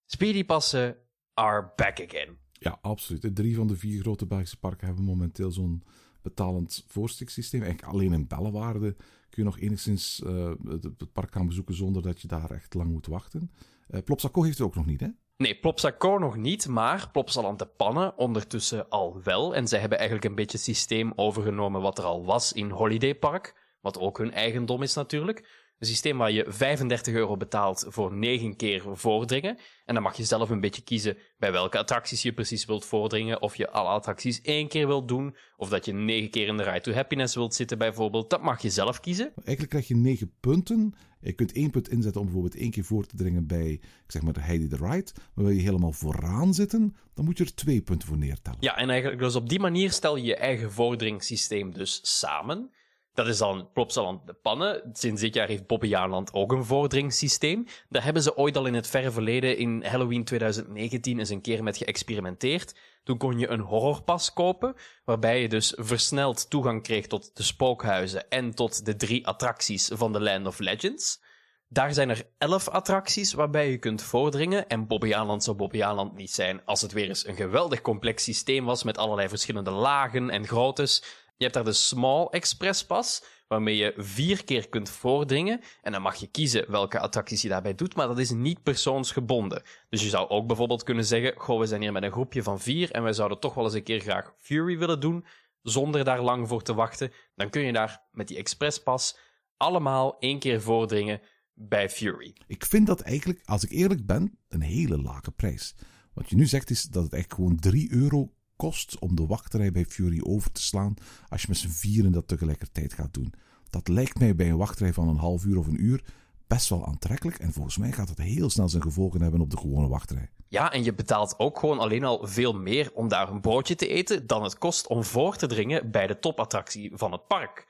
[SPEAKER 4] Speedypassen are back again.
[SPEAKER 3] Ja, absoluut. Drie van de vier grote Belgische parken hebben momenteel zo'n betalend voorstiksysteem. Eigenlijk alleen in Bellewaarde kun je nog enigszins uh, het, park gaan bezoeken zonder dat je daar echt lang moet wachten. Uh, Plopsaco heeft het ook nog niet, hè?
[SPEAKER 4] Nee, Plopsaco nog niet, maar Plopsaland de Pannen ondertussen al wel. En zij hebben eigenlijk een beetje het systeem overgenomen wat er al was in Holiday Park, wat ook hun eigendom is natuurlijk. Een systeem waar je 35 euro betaalt voor 9 keer voordringen. En dan mag je zelf een beetje kiezen bij welke attracties je precies wilt voordringen. Of je alle attracties één keer wilt doen. Of dat je 9 keer in de Ride to Happiness wilt zitten bijvoorbeeld. Dat mag je zelf kiezen.
[SPEAKER 3] Eigenlijk krijg je 9 punten. Je kunt één punt inzetten om bijvoorbeeld één keer voor te dringen bij, ik zeg maar, de Heidi the Ride. Maar wil je helemaal vooraan zitten, dan moet je er twee punten voor neertellen.
[SPEAKER 4] Ja, en eigenlijk dus op die manier stel je je eigen vorderingssysteem dus samen. Dat is dan Plopsaland de Pannen. Sinds dit jaar heeft Bobbejaanland ook een vorderingssysteem. Daar hebben ze ooit al in het verre verleden, in Halloween 2019, eens een keer met geëxperimenteerd. Toen kon je een horrorpas kopen, waarbij je dus versneld toegang kreeg tot de spookhuizen en tot de drie attracties van The Land of Legends. Daar zijn er elf attracties waarbij je kunt voordringen. En Bobbejaanland zou Bobbejaanland niet zijn als het weer eens een geweldig complex systeem was met allerlei verschillende lagen en groottes. Je hebt daar de Small Express Pass, waarmee je vier keer kunt voordringen. En dan mag je kiezen welke attracties je daarbij doet, maar dat is niet persoonsgebonden. Dus je zou ook bijvoorbeeld kunnen zeggen: Goh, we zijn hier met een groepje van vier en wij zouden toch wel eens een keer graag Fury willen doen. zonder daar lang voor te wachten, dan kun je daar met die expresspas allemaal één keer voordringen bij Fury.
[SPEAKER 3] Ik vind dat eigenlijk, als ik eerlijk ben, een hele lage prijs. Wat je nu zegt is dat het echt gewoon 3 euro kost om de wachtrij bij Fury over te slaan als je met z'n vieren dat tegelijkertijd gaat doen. Dat lijkt mij bij een wachtrij van een half uur of een uur best wel aantrekkelijk en volgens mij gaat het heel snel zijn gevolgen hebben op de gewone wachtrij.
[SPEAKER 4] Ja, en je betaalt ook gewoon alleen al veel meer om daar een broodje te eten dan het kost om voor te dringen bij de topattractie van het park.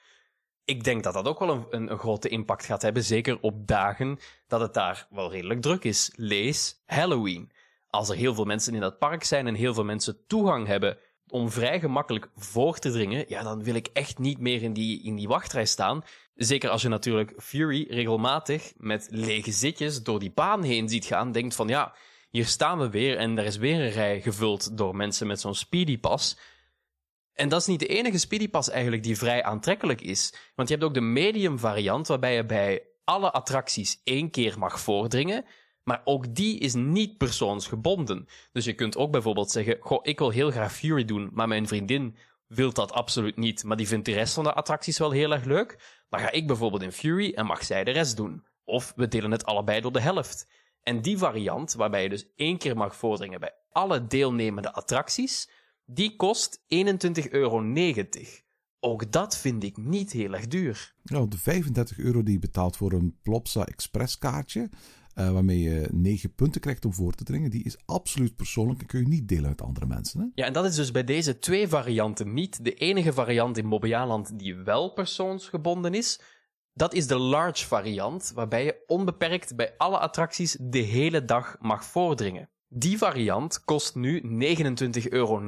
[SPEAKER 4] Ik denk dat dat ook wel een, een grote impact gaat hebben, zeker op dagen dat het daar wel redelijk druk is. Lees Halloween. Als er heel veel mensen in dat park zijn en heel veel mensen toegang hebben om vrij gemakkelijk voor te dringen, ja, dan wil ik echt niet meer in die, in die wachtrij staan. Zeker als je natuurlijk Fury regelmatig met lege zitjes door die baan heen ziet gaan, denkt van ja, hier staan we weer en er is weer een rij gevuld door mensen met zo'n speedypas. En dat is niet de enige speedypas eigenlijk die vrij aantrekkelijk is. Want je hebt ook de medium variant waarbij je bij alle attracties één keer mag voordringen. Maar ook die is niet persoonsgebonden. Dus je kunt ook bijvoorbeeld zeggen: Goh, ik wil heel graag Fury doen, maar mijn vriendin wil dat absoluut niet. Maar die vindt de rest van de attracties wel heel erg leuk. Dan ga ik bijvoorbeeld in Fury en mag zij de rest doen. Of we delen het allebei door de helft. En die variant, waarbij je dus één keer mag voordringen bij alle deelnemende attracties, die kost 21,90 euro. Ook dat vind ik niet heel erg duur.
[SPEAKER 3] Nou, de 35 euro die je betaalt voor een Plopsa Express kaartje, uh, waarmee je 9 punten krijgt om voor te dringen, die is absoluut persoonlijk en kun je niet delen met andere mensen. Hè?
[SPEAKER 4] Ja, en dat is dus bij deze twee varianten niet. De enige variant in Bobbejaanland die wel persoonsgebonden is, dat is de large variant, waarbij je onbeperkt bij alle attracties de hele dag mag voordringen. Die variant kost nu 29,90 euro.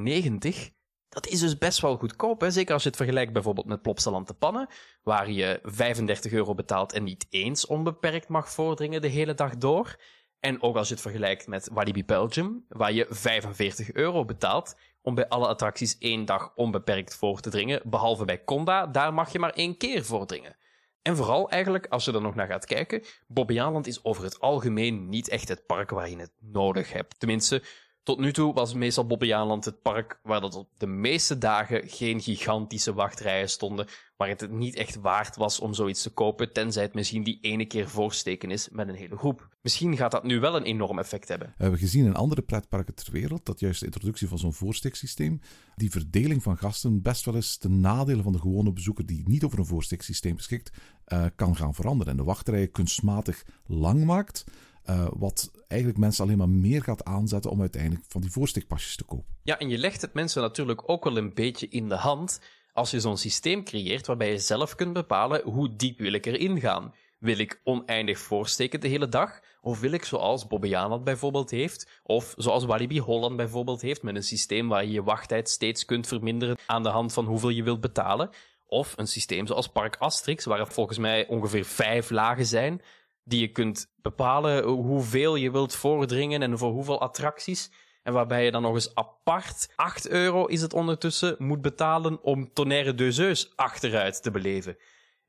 [SPEAKER 4] Dat is dus best wel goedkoop, hè? zeker als je het vergelijkt bijvoorbeeld met Plopsaland Pannen, waar je 35 euro betaalt en niet eens onbeperkt mag voordringen de hele dag door. En ook als je het vergelijkt met Walibi Belgium, waar je 45 euro betaalt om bij alle attracties één dag onbeperkt voor te dringen, behalve bij Conda, daar mag je maar één keer voordringen. En vooral eigenlijk, als je er nog naar gaat kijken, Bobbejaanland is over het algemeen niet echt het park waar je het nodig hebt. Tenminste, tot nu toe was meestal Bobbejaanland het park waar dat op de meeste dagen geen gigantische wachtrijen stonden, waar het niet echt waard was om zoiets te kopen, tenzij het misschien die ene keer voorsteken is met een hele groep. Misschien gaat dat nu wel een enorm effect hebben. We
[SPEAKER 3] hebben gezien in andere pretparken ter wereld dat juist de introductie van zo'n voorsteeksysteem die verdeling van gasten best wel eens ten nadele van de gewone bezoeker die niet over een voorsteeksysteem beschikt, uh, kan gaan veranderen. En de wachtrijen kunstmatig lang maakt. Uh, wat eigenlijk mensen alleen maar meer gaat aanzetten om uiteindelijk van die voorstikpasjes te kopen.
[SPEAKER 4] Ja, en je legt het mensen natuurlijk ook wel een beetje in de hand als je zo'n systeem creëert waarbij je zelf kunt bepalen hoe diep wil ik erin gaan. Wil ik oneindig voorsteken de hele dag? Of wil ik zoals Bobbejaanland bijvoorbeeld heeft, of zoals Walibi Holland bijvoorbeeld heeft, met een systeem waar je je wachttijd steeds kunt verminderen aan de hand van hoeveel je wilt betalen? Of een systeem zoals Park Asterix, waar er volgens mij ongeveer vijf lagen zijn, die je kunt bepalen hoeveel je wilt voordringen en voor hoeveel attracties. En waarbij je dan nog eens apart 8 euro is het ondertussen moet betalen om Tonnerre de Zeus achteruit te beleven.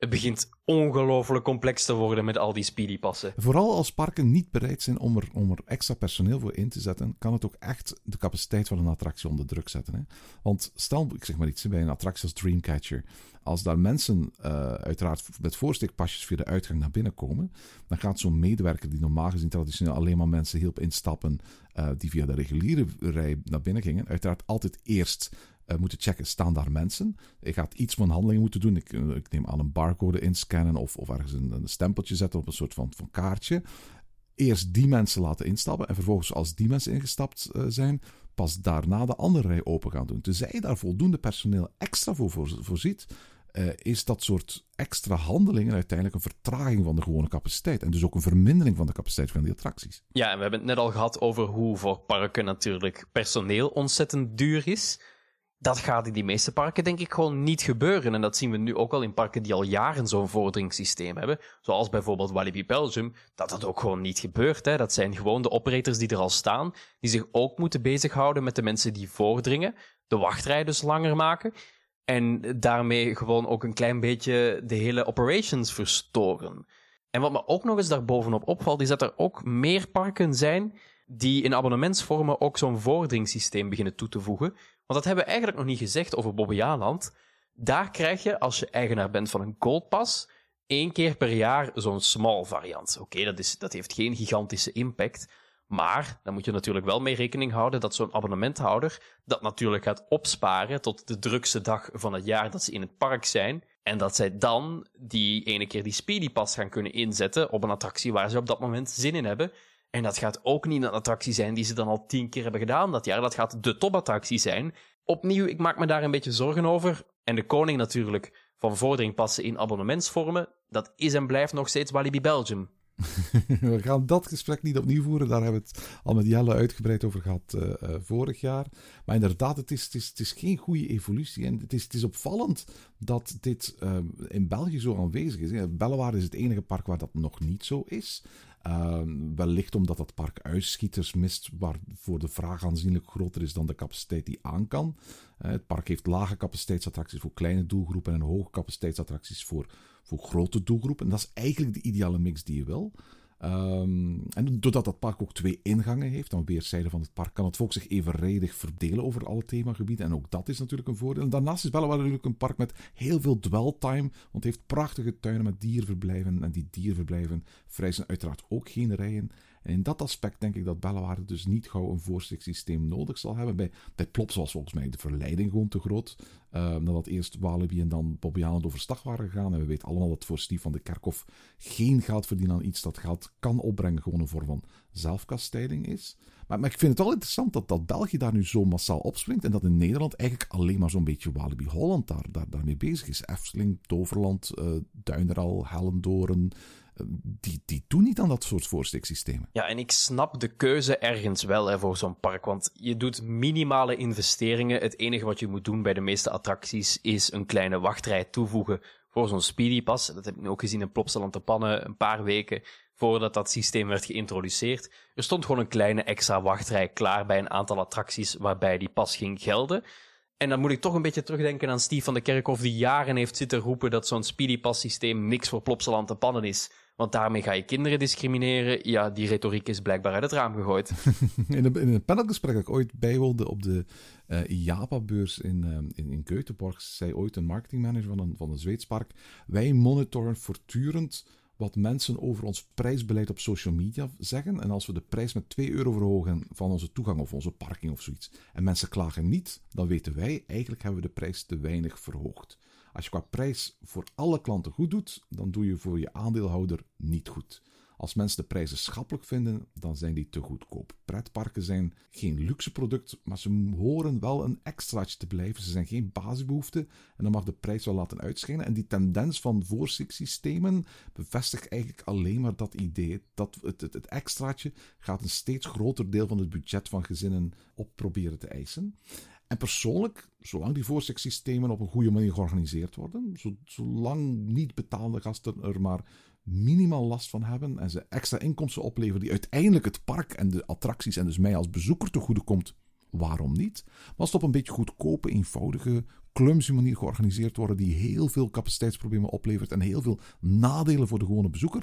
[SPEAKER 4] Het begint ongelooflijk complex te worden met al die speedypassen.
[SPEAKER 3] Vooral als parken niet bereid zijn om er, om extra personeel voor in te zetten, kan het ook echt de capaciteit van een attractie onder druk zetten. Hè? Want stel, ik zeg maar iets, bij een attractie als Dreamcatcher. Als daar mensen uh, uiteraard met voorstekpasjes via de uitgang naar binnen komen, dan gaat zo'n medewerker die normaal gezien traditioneel alleen maar mensen hielp instappen uh, die via de reguliere rij naar binnen gingen, uiteraard altijd eerst uh, moeten checken, staan daar mensen? Ik ga iets van handelingen moeten doen. Ik, ik neem aan een barcode inscannen of, of ergens een, een, stempeltje zetten op een soort van, van kaartje. Eerst die mensen laten instappen en vervolgens als die mensen ingestapt uh, zijn, pas daarna de andere rij open gaan doen. Tenzij je daar voldoende personeel extra voor voorziet, uh, is dat soort extra handelingen uiteindelijk een vertraging van de gewone capaciteit. En dus ook een vermindering van de capaciteit van die attracties.
[SPEAKER 4] Ja, en we hebben het net al gehad over hoe voor parken natuurlijk personeel ontzettend duur is. Dat gaat in die meeste parken denk ik gewoon niet gebeuren. En dat zien we nu ook al in parken die al jaren zo'n vorderingssysteem hebben. Zoals bijvoorbeeld Walibi Belgium. Dat dat ook gewoon niet gebeurt. Hè. Dat zijn gewoon de operators die er al staan. Die zich ook moeten bezighouden met de mensen die voordringen. De wachtrij dus langer maken. En daarmee gewoon ook een klein beetje de hele operations verstoren. En wat me ook nog eens daarbovenop opvalt, is dat er ook meer parken zijn die in abonnementsvormen ook zo'n vorderingssysteem beginnen toe te voegen. Want dat hebben we eigenlijk nog niet gezegd over Bobbejaanland. Daar krijg je, als je eigenaar bent van een Goldpass, één keer per jaar zo'n small variant. Oké, dat dat, dat heeft geen gigantische impact. Maar dan moet je natuurlijk wel mee rekening houden dat zo'n abonnementhouder dat natuurlijk gaat opsparen tot de drukste dag van het jaar dat ze in het park zijn. En dat zij dan die ene keer die Speedy Pass gaan kunnen inzetten op een attractie waar ze op dat moment zin in hebben. En dat gaat ook niet een attractie zijn die ze dan al tien keer hebben gedaan dat jaar. Dat gaat de topattractie zijn. Opnieuw, ik maak me daar een beetje zorgen over. En de koning natuurlijk van vordering passen in abonnementsvormen. Dat is en blijft nog steeds Walibi Belgium.
[SPEAKER 3] we gaan dat gesprek niet opnieuw voeren. Daar hebben we het al met Jelle uitgebreid over gehad uh, uh, vorig jaar. Maar inderdaad, het is, het, is, het is geen goede evolutie. En het is, het is opvallend dat dit uh, in België zo aanwezig is. Bellewaarde is het enige park waar dat nog niet zo is. Wellicht omdat dat park uitschieters mist, waarvoor de vraag aanzienlijk groter is dan de capaciteit die aan kan. het park heeft lage capaciteitsattracties voor kleine doelgroepen en hoge capaciteitsattracties voor voor grote doelgroep. En dat is eigenlijk de ideale mix die je wil. Um, en doordat dat park ook twee ingangen heeft, aan weerszijden van het park, kan het volk zich evenredig verdelen over alle themagebieden. En ook dat is natuurlijk een voordeel. Daarnaast is Bellewar natuurlijk een park met heel veel dwell-time, want het heeft prachtige tuinen met dierverblijven. En die dierverblijven vereisen uiteraard ook geen rijen. En in dat aspect denk ik dat Bellewaarde dus niet gauw een voorstiksysteem nodig zal hebben. Bij, bij Plops was volgens mij de verleiding gewoon te groot. Uh, nadat eerst Walibi en dan Bobbejaanland overstag waren gegaan. En we weten allemaal dat voor Steve van de Kerkhof geen geld verdienen aan iets dat geld kan opbrengen. Gewoon een vorm van zelfkastijding is. Maar, maar ik vind het wel interessant dat, dat België daar nu zo massaal opspringt. En dat in Nederland eigenlijk alleen maar zo'n beetje Walibi Holland daar, daar, daarmee bezig is. Efteling, Toverland, uh, Duineral, Hellendoorn die, die doen niet aan dat soort voorstiksystemen.
[SPEAKER 4] Ja, en ik snap de keuze ergens wel hè, voor zo'n park. Want je doet minimale investeringen. Het enige wat je moet doen bij de meeste attracties is een kleine wachtrij toevoegen voor zo'n Speedy Pass. Dat heb ik nu ook gezien in Plopsaland te Pannen een paar weken voordat dat systeem werd geïntroduceerd. Er stond gewoon een kleine extra wachtrij klaar bij een aantal attracties waarbij die pas ging gelden. En dan moet ik toch een beetje terugdenken aan Steve van de Kerkhof, die jaren heeft zitten roepen dat zo'n Speedy Pass systeem niks voor Plopsaland te pannen is. Want daarmee ga je kinderen discrimineren. Ja, die retoriek is blijkbaar uit het raam gegooid.
[SPEAKER 3] in, een, in een panelgesprek dat ik ooit bijwoonde op de uh, IAPA-beurs in, uh, in, in Göteborg, zei ooit een marketingmanager van een, van een Zweeds park, wij monitoren voortdurend wat mensen over ons prijsbeleid op social media zeggen. En als we de prijs met 2 euro verhogen van onze toegang of onze parking of zoiets, en mensen klagen niet, dan weten wij eigenlijk hebben we de prijs te weinig verhoogd. Als je qua prijs voor alle klanten goed doet, dan doe je voor je aandeelhouder niet goed. Als mensen de prijzen schappelijk vinden, dan zijn die te goedkoop. Pretparken zijn geen luxe product, maar ze horen wel een extraatje te blijven. Ze zijn geen basisbehoefte en dan mag de prijs wel laten uitschijnen. En die tendens van voorziksystemen bevestigt eigenlijk alleen maar dat idee. Dat het, het, extraatje gaat een steeds groter deel van het budget van gezinnen op proberen te eisen. En persoonlijk, zolang die voorziksystemen op een goede manier georganiseerd worden, zolang niet betaalde gasten er maar minimaal last van hebben en ze extra inkomsten opleveren die uiteindelijk het park en de attracties en dus mij als bezoeker te goede komt, waarom niet? Maar als het op een beetje goedkope, eenvoudige, clumsy manier georganiseerd worden die heel veel capaciteitsproblemen oplevert en heel veel nadelen voor de gewone bezoeker,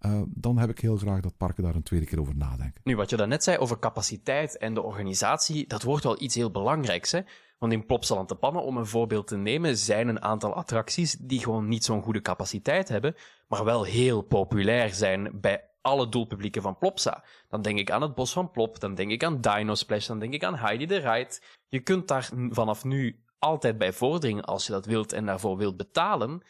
[SPEAKER 3] uh, dan heb ik heel graag dat parken daar een tweede keer over nadenken.
[SPEAKER 4] Nu, wat je daarnet zei over capaciteit en de organisatie, dat wordt wel iets heel belangrijks. Hè? Want in Plopsaland te Pannen, om een voorbeeld te nemen, zijn een aantal attracties die gewoon niet zo'n goede capaciteit hebben, maar wel heel populair zijn bij alle doelpublieken van Plopsa. Dan denk ik aan het Bos van Plop, dan denk ik aan Dino Splash, dan denk ik aan Heidi the Ride. Je kunt daar vanaf nu altijd bij vorderingen als je dat wilt en daarvoor wilt betalen.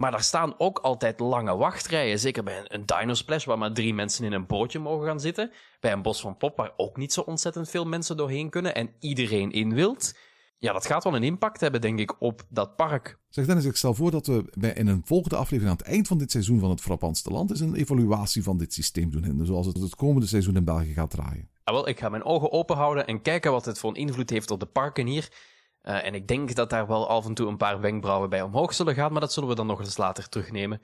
[SPEAKER 4] Maar daar staan ook altijd lange wachtrijen. Zeker bij een, Dino Splash, waar maar drie mensen in een bootje mogen gaan zitten. Bij een bos van pop, waar ook niet zo ontzettend veel mensen doorheen kunnen en iedereen in wilt. Ja, dat gaat wel een impact hebben, denk ik, op dat park.
[SPEAKER 3] Zeg Dennis, ik stel voor dat we bij in een volgende aflevering aan het eind van dit seizoen van het Frappantste Land eens een evaluatie van dit systeem doen. Zoals het het komende seizoen in België gaat draaien.
[SPEAKER 4] Ah, wel, ik ga mijn ogen open houden en kijken wat het voor een invloed heeft op de parken hier. Uh, en ik denk dat daar wel af en toe een paar wenkbrauwen bij omhoog zullen gaan, maar dat zullen we dan nog eens later terugnemen.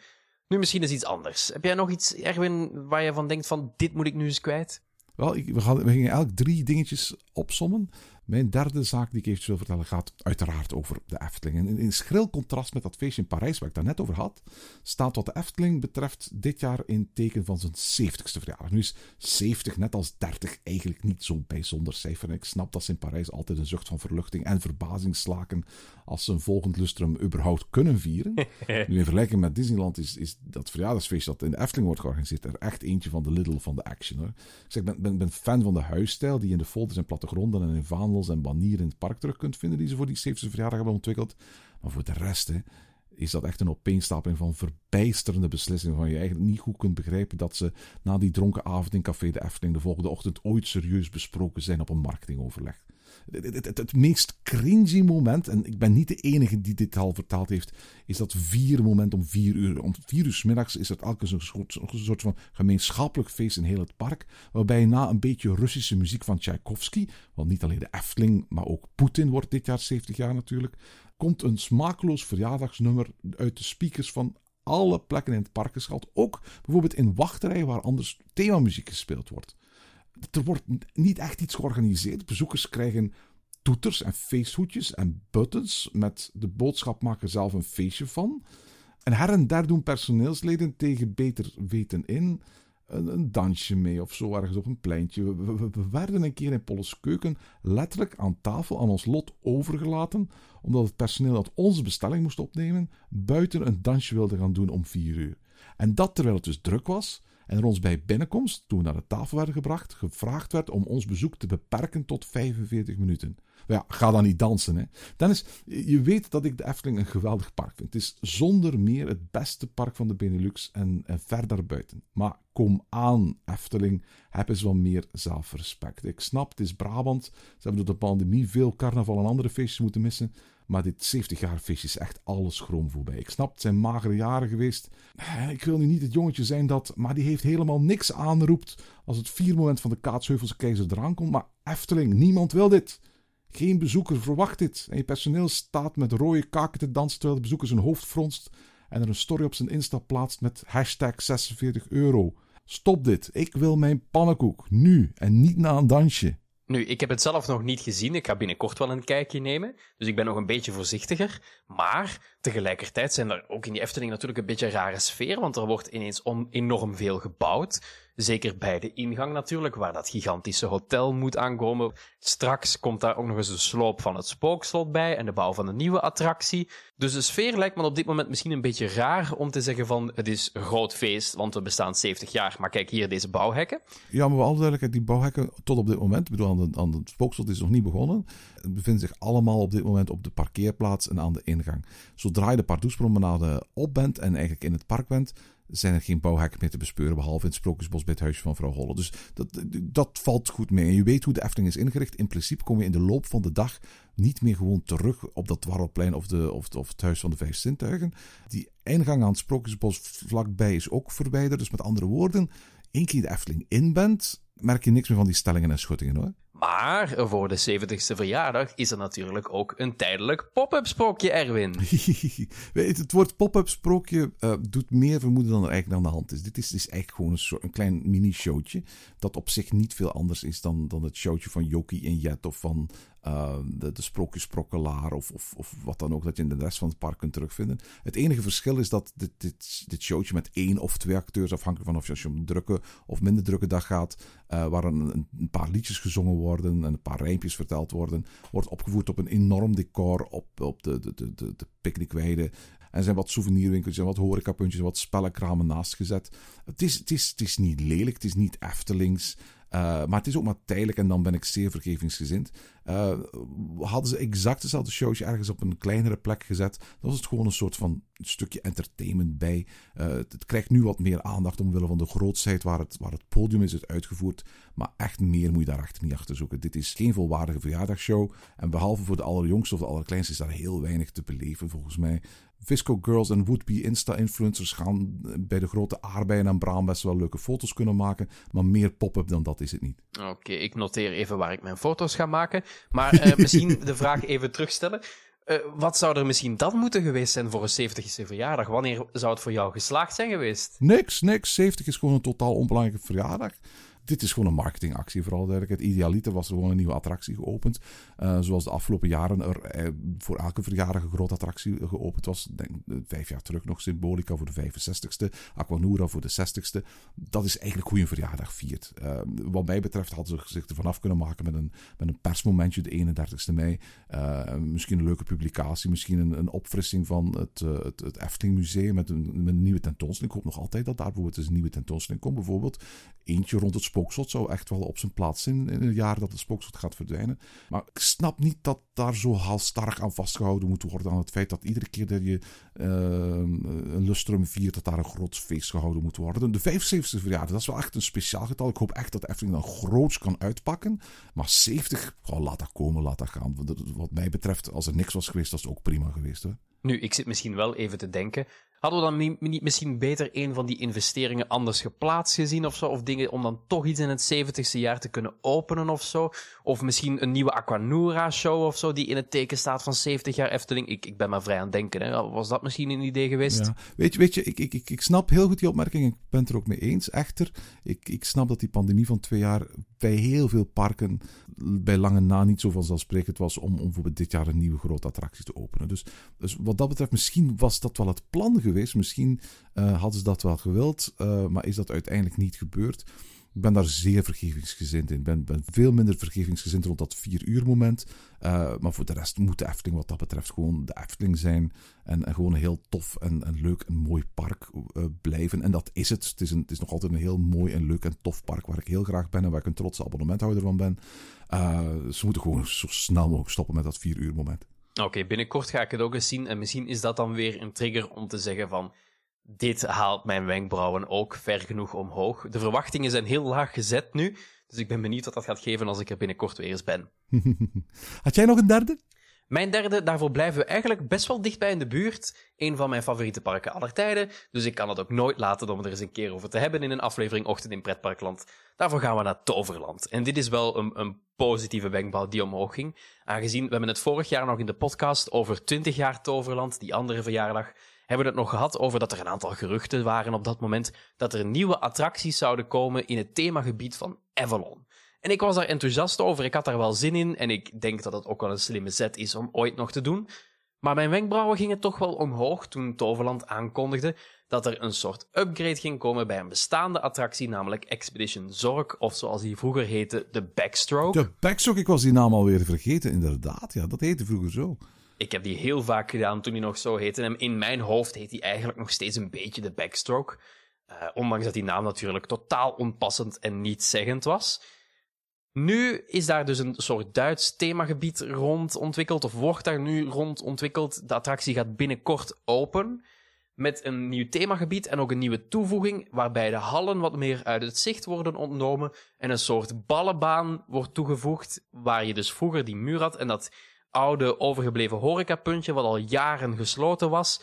[SPEAKER 4] Nu misschien eens iets anders. Heb jij nog iets, Erwin, waar je van denkt van dit moet ik nu eens kwijt?
[SPEAKER 3] Wel, ik, we, we gingen eigenlijk drie dingetjes opsommen. Mijn derde zaak die ik eventjes wil vertellen gaat uiteraard over de Efteling. En in schril contrast met dat feestje in Parijs waar ik daar net over had, staat wat de Efteling betreft dit jaar in teken van zijn 70ste verjaardag. Nu is 70 net als 30 eigenlijk niet zo'n bijzonder cijfer. En ik snap dat ze in Parijs altijd een zucht van verluchting en verbazing slaken als ze een volgend lustrum überhaupt kunnen vieren. nu in vergelijking met Disneyland is, is dat verjaardagsfeest dat in de Efteling wordt georganiseerd er echt eentje van de Lidl van de action. Hoor. Ik zeg, ben, ben, ben fan van de huisstijl die in de folders en plattegronden en in en banieren in het park terug kunt vinden die ze voor die 70ste verjaardag hebben ontwikkeld. Maar voor de rest hè, is dat echt een opeenstapeling van verbijsterende beslissingen van je eigenlijk niet goed kunt begrijpen dat ze na die dronken avond in Café de Efteling de volgende ochtend ooit serieus besproken zijn op een marketingoverleg het, het, meest cringy moment, en ik ben niet de enige die dit al vertaald heeft, is dat vier moment om vier uur. Om vier uur middags is er elke een soort, een soort van gemeenschappelijk feest in heel het park, waarbij na een beetje Russische muziek van Tchaikovsky, want niet alleen de Efteling, maar ook Poetin wordt dit jaar 70 jaar natuurlijk, komt een smakeloos verjaardagsnummer uit de speakers van alle plekken in het park geschald. Ook bijvoorbeeld in wachterijen waar anders themamuziek gespeeld wordt er wordt niet echt iets georganiseerd. Bezoekers krijgen toeters en feesthoedjes en buttons met de boodschap maken zelf een feestje van. En her en der doen personeelsleden tegen beter weten in een, een, dansje mee of zo ergens op een pleintje. We, werden een keer in Polles Keuken letterlijk aan tafel aan ons lot overgelaten, omdat het personeel dat onze bestelling moest opnemen buiten een dansje wilde gaan doen om vier uur. En dat terwijl het dus druk was en er ons bij binnenkomst, toen we naar de tafel werden gebracht, gevraagd werd om ons bezoek te beperken tot 45 minuten. Maar ja, ga dan niet dansen. Hè. Dennis, je weet dat ik de Efteling een geweldig park vind. Het is zonder meer het beste park van de Benelux en, en ver buiten. Maar kom aan, Efteling, heb eens wat meer zelfrespect. Ik snap, het is Brabant. Ze hebben door de pandemie veel carnaval en andere feestjes moeten missen. Maar dit 70 jaar feestje is echt alles schroom voorbij. Ik snap, zijn magere jaren geweest. Ik wil nu niet het jongetje zijn dat, maar die heeft helemaal niks aanroept als het vier moment van de Kaatsheuvelse keizer eraan komt. Maar Efteling, niemand wil dit. Geen bezoeker verwacht dit. En je personeel staat met rode kaken te dansen terwijl de bezoeker zijn hoofd fronst en er een story op zijn Insta plaatst met hashtag 46 euro. Stop dit. Ik wil mijn pannenkoek. Nu en niet na een dansje.
[SPEAKER 4] Nu, ik heb het zelf nog niet gezien. Ik ga binnenkort wel een kijkje nemen. Dus ik ben nog een beetje voorzichtiger. Maar tegelijkertijd zijn er ook in die Efteling natuurlijk een beetje een rare sfeer. Want er wordt ineens enorm veel gebouwd. Zeker bij de ingang natuurlijk, waar dat gigantische hotel moet aankomen. Straks komt daar ook nog eens de sloop van het spookslot bij en de bouw van een nieuwe attractie. Dus de sfeer lijkt me op dit moment misschien een beetje raar om te zeggen van het is een groot feest, want we bestaan 70 jaar, maar kijk hier deze bouwhekken.
[SPEAKER 3] Ja, maar we alle duidelijkheid, die bouwhekken tot op dit moment, ik bedoel aan, de, aan het spookslot is nog niet begonnen, bevinden zich allemaal op dit moment op de parkeerplaats en aan de ingang. Zodra je de Pardoespromenade op bent en eigenlijk in het park bent, zijn er geen bouwhekken meer te bespeuren, behalve in het Sprookjesbos bij het huisje van vrouw Holle. Dus dat, dat valt goed mee. En je weet hoe de Efteling is ingericht. In principe kom je in de loop van de dag niet meer gewoon terug op dat Warrelplein of, de, of, of het huis van de vijf zintuigen. Die ingang aan het Sprookjesbos vlakbij is ook verwijderd. Dus met andere woorden, één keer de Efteling in bent, merk je niks meer van die stellingen en schuttingen hoor.
[SPEAKER 4] Maar voor de 70ste verjaardag is er natuurlijk ook een tijdelijk pop-up sprookje, Erwin.
[SPEAKER 3] het woord pop-up sprookje uh, doet meer vermoeden dan er eigenlijk aan de hand is. Dit is, is eigenlijk gewoon een, soort, een klein mini-showtje. Dat op zich niet veel anders is dan, dan het showtje van Jokie en Jet of van uh, de, de sprookjesprokkelaar of, of, of wat dan ook dat je in de rest van het park kunt terugvinden. Het enige verschil is dat dit, dit, dit showtje met één of twee acteurs, afhankelijk van of je op een drukke of minder drukke dag gaat, uh, waar een, een, paar liedjes gezongen worden en een paar rijmpjes verteld worden, wordt opgevoerd op een enorm decor op, op de, de, de, de, de picknickweide. En zijn wat souvenirwinkels en wat horecapuntjes en wat spellenkramen naast gezet. Het is, het, is, het is niet lelijk, het is niet Eftelings. Uh, maar het is ook maar tijdelijk en dan ben ik zeer vergevingsgezind. Uh, hadden ze exact hetzelfde showtje ergens op een kleinere plek gezet, dan was het gewoon een soort van stukje entertainment bij. Uh, het, krijgt nu wat meer aandacht omwille van de grootsheid waar het, waar het podium is uitgevoerd. Maar echt meer moet je daar achter niet achter zoeken. Dit is geen volwaardige verjaardagsshow. En behalve voor de allerjongste of de allerkleinste is daar heel weinig te beleven volgens mij. Visco Girls en would-be Insta-influencers gaan bij de grote aardbeien en Braam best wel leuke foto's kunnen maken. Maar meer pop-up dan dat is het niet.
[SPEAKER 4] Oké, ik noteer even waar ik mijn foto's ga maken. Maar uh, misschien de vraag even terugstellen. Uh, wat zou er misschien dan moeten geweest zijn voor een 70ste verjaardag? Wanneer zou het voor jou geslaagd zijn geweest?
[SPEAKER 3] Niks, niks. 70 is gewoon een totaal onbelangrijke verjaardag dit is gewoon een marketingactie, vooral duidelijkheid. Idealiter was er gewoon een nieuwe attractie geopend. Uh, zoals de afgelopen jaren er uh, voor elke verjaardag een grote attractie geopend was. Denk, vijf jaar terug nog Symbolica voor de 65ste, Aquanura voor de 60ste. Dat is eigenlijk hoe je een verjaardag viert. Uh, wat mij betreft hadden ze zich er vanaf kunnen maken met een, met een persmomentje de 31ste mei. misschien een leuke publicatie, misschien een, een opfrissing van het, het, het Efteling Museum met een, met een nieuwe tentoonstelling. Ik hoop nog altijd dat daar bijvoorbeeld een nieuwe tentoonstelling komt. Bijvoorbeeld eentje rond het spookslot zou echt wel op zijn plaats zijn in het jaar dat het spookslot gaat verdwijnen. Maar ik snap niet dat daar zo halstarrig aan vastgehouden moet worden. Aan het feit dat iedere keer dat je uh, een lustrum viert, dat daar een groot feest gehouden moet worden. De 75ste verjaardag, dat is wel echt een speciaal getal. Ik hoop echt dat Efteling dan groots kan uitpakken. Maar 70, oh, laat dat komen, laat dat gaan. Wat mij betreft, als er niks was geweest, dat is ook prima geweest.
[SPEAKER 4] Nu, ik zit misschien wel even te denken. Hadden we dan niet misschien beter een van die investeringen anders geplaatst gezien of zo? Of dingen om dan toch iets in het 70ste jaar te kunnen openen of zo? Of misschien een nieuwe Aquanura-show of zo, die in het teken staat van 70 jaar Efteling? Ik, ik ben maar vrij aan het denken. Hè. Was dat misschien een idee geweest?
[SPEAKER 3] Weet je, weet je ik, ik, ik, snap heel goed die opmerking. Ik ben het er ook mee eens. Echter, ik, ik snap dat die pandemie van twee jaar bij heel veel parken bij lange na niet zo vanzelfsprekend was om, om voor dit jaar een nieuwe grote attractie te openen. Dus, dus wat dat betreft, misschien was dat wel het plan geweest. Misschien uh, hadden ze dat wel gewild, uh, maar is dat uiteindelijk niet gebeurd. Ik ben daar zeer vergevingsgezind in. Ik ben, ben veel minder vergevingsgezind rond dat vier uur moment. Uh, maar voor de rest moet de Efteling wat dat betreft gewoon de Efteling zijn. En, gewoon een heel tof en, leuk en mooi park blijven. En dat is het. Het is, een, het is nog altijd een heel mooi en leuk en tof park waar ik heel graag ben. En waar ik een trotse abonnementhouder van ben. Ze moeten gewoon zo snel mogelijk stoppen met dat vier uur moment.
[SPEAKER 4] Oké, binnenkort ga ik het ook eens zien. En misschien is dat dan weer een trigger om te zeggen van... Dit haalt mijn wenkbrauwen ook ver genoeg omhoog. De verwachtingen zijn heel laag gezet nu. Dus ik ben benieuwd wat dat gaat geven als ik er binnenkort weer eens ben.
[SPEAKER 3] Had jij nog een derde?
[SPEAKER 4] Mijn derde, daarvoor blijven we eigenlijk best wel dichtbij in de buurt. Een van mijn favoriete parken aller tijden. Dus ik kan het ook nooit laten om er eens een keer over te hebben in een aflevering Ochtend in Pretparkland. Daarvoor gaan we naar Toverland. En dit is wel een, een positieve wenkbouw die omhoog ging. Aangezien we hebben het vorig jaar nog in de podcast over 20 jaar Toverland, die andere verjaardag, hebben we het nog gehad over dat er een aantal geruchten waren op dat moment dat er nieuwe attracties zouden komen in het themagebied van Avalon. En ik was daar enthousiast over, ik had daar wel zin in en ik denk dat het ook wel een slimme zet is om ooit nog te doen. Maar mijn wenkbrauwen gingen toch wel omhoog toen Toverland aankondigde dat er een soort upgrade ging komen bij een bestaande attractie, namelijk Expedition Zork, of zoals die vroeger heette, de Backstroke.
[SPEAKER 3] De Backstroke, ik was die naam alweer vergeten, inderdaad. Ja, dat heette vroeger zo.
[SPEAKER 4] Ik heb die heel vaak gedaan toen hij nog zo heette. En in mijn hoofd heet hij eigenlijk nog steeds een beetje de Backstroke. Uh, ondanks dat die naam natuurlijk totaal onpassend en nietszeggend was. Nu is daar dus een soort Duits themagebied rond ontwikkeld, of wordt daar nu rond ontwikkeld. De attractie gaat binnenkort open. Met een nieuw themagebied en ook een nieuwe toevoeging, waarbij de hallen wat meer uit het zicht worden ontnomen en een soort ballenbaan wordt toegevoegd, waar je dus vroeger die muur had en dat oude overgebleven horecapuntje, wat al jaren gesloten was.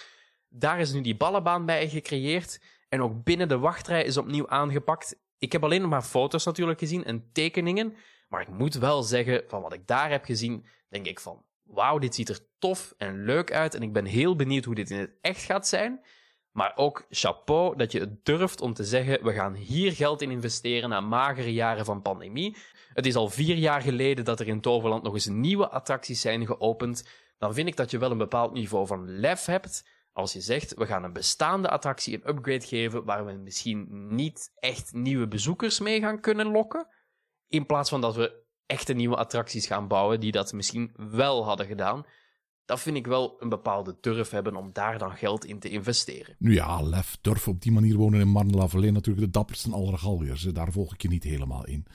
[SPEAKER 4] Daar is nu die ballenbaan bij gecreëerd. En ook binnen de wachtrij is opnieuw aangepakt. Ik heb alleen nog maar foto's natuurlijk gezien en tekeningen. Maar ik moet wel zeggen, van wat ik daar heb gezien, denk ik van... Wauw, dit ziet er tof en leuk uit. En ik ben heel benieuwd hoe dit in het echt gaat zijn. Maar ook chapeau dat je het durft om te zeggen: we gaan hier geld in investeren na magere jaren van pandemie. Het is al vier jaar geleden dat er in Toverland nog eens nieuwe attracties zijn geopend. Dan vind ik dat je wel een bepaald niveau van lef hebt. Als je zegt, we gaan een bestaande attractie een upgrade geven waar we misschien niet echt nieuwe bezoekers mee gaan kunnen lokken. In plaats van dat we echte nieuwe attracties gaan bouwen die dat misschien wel hadden gedaan dat vind ik wel een bepaalde durf hebben om daar dan geld in te investeren.
[SPEAKER 3] Nu ja, lef, durf op die manier wonen in Marnela Verleen natuurlijk de dapperste aller galweers. Daar volg ik je niet helemaal in.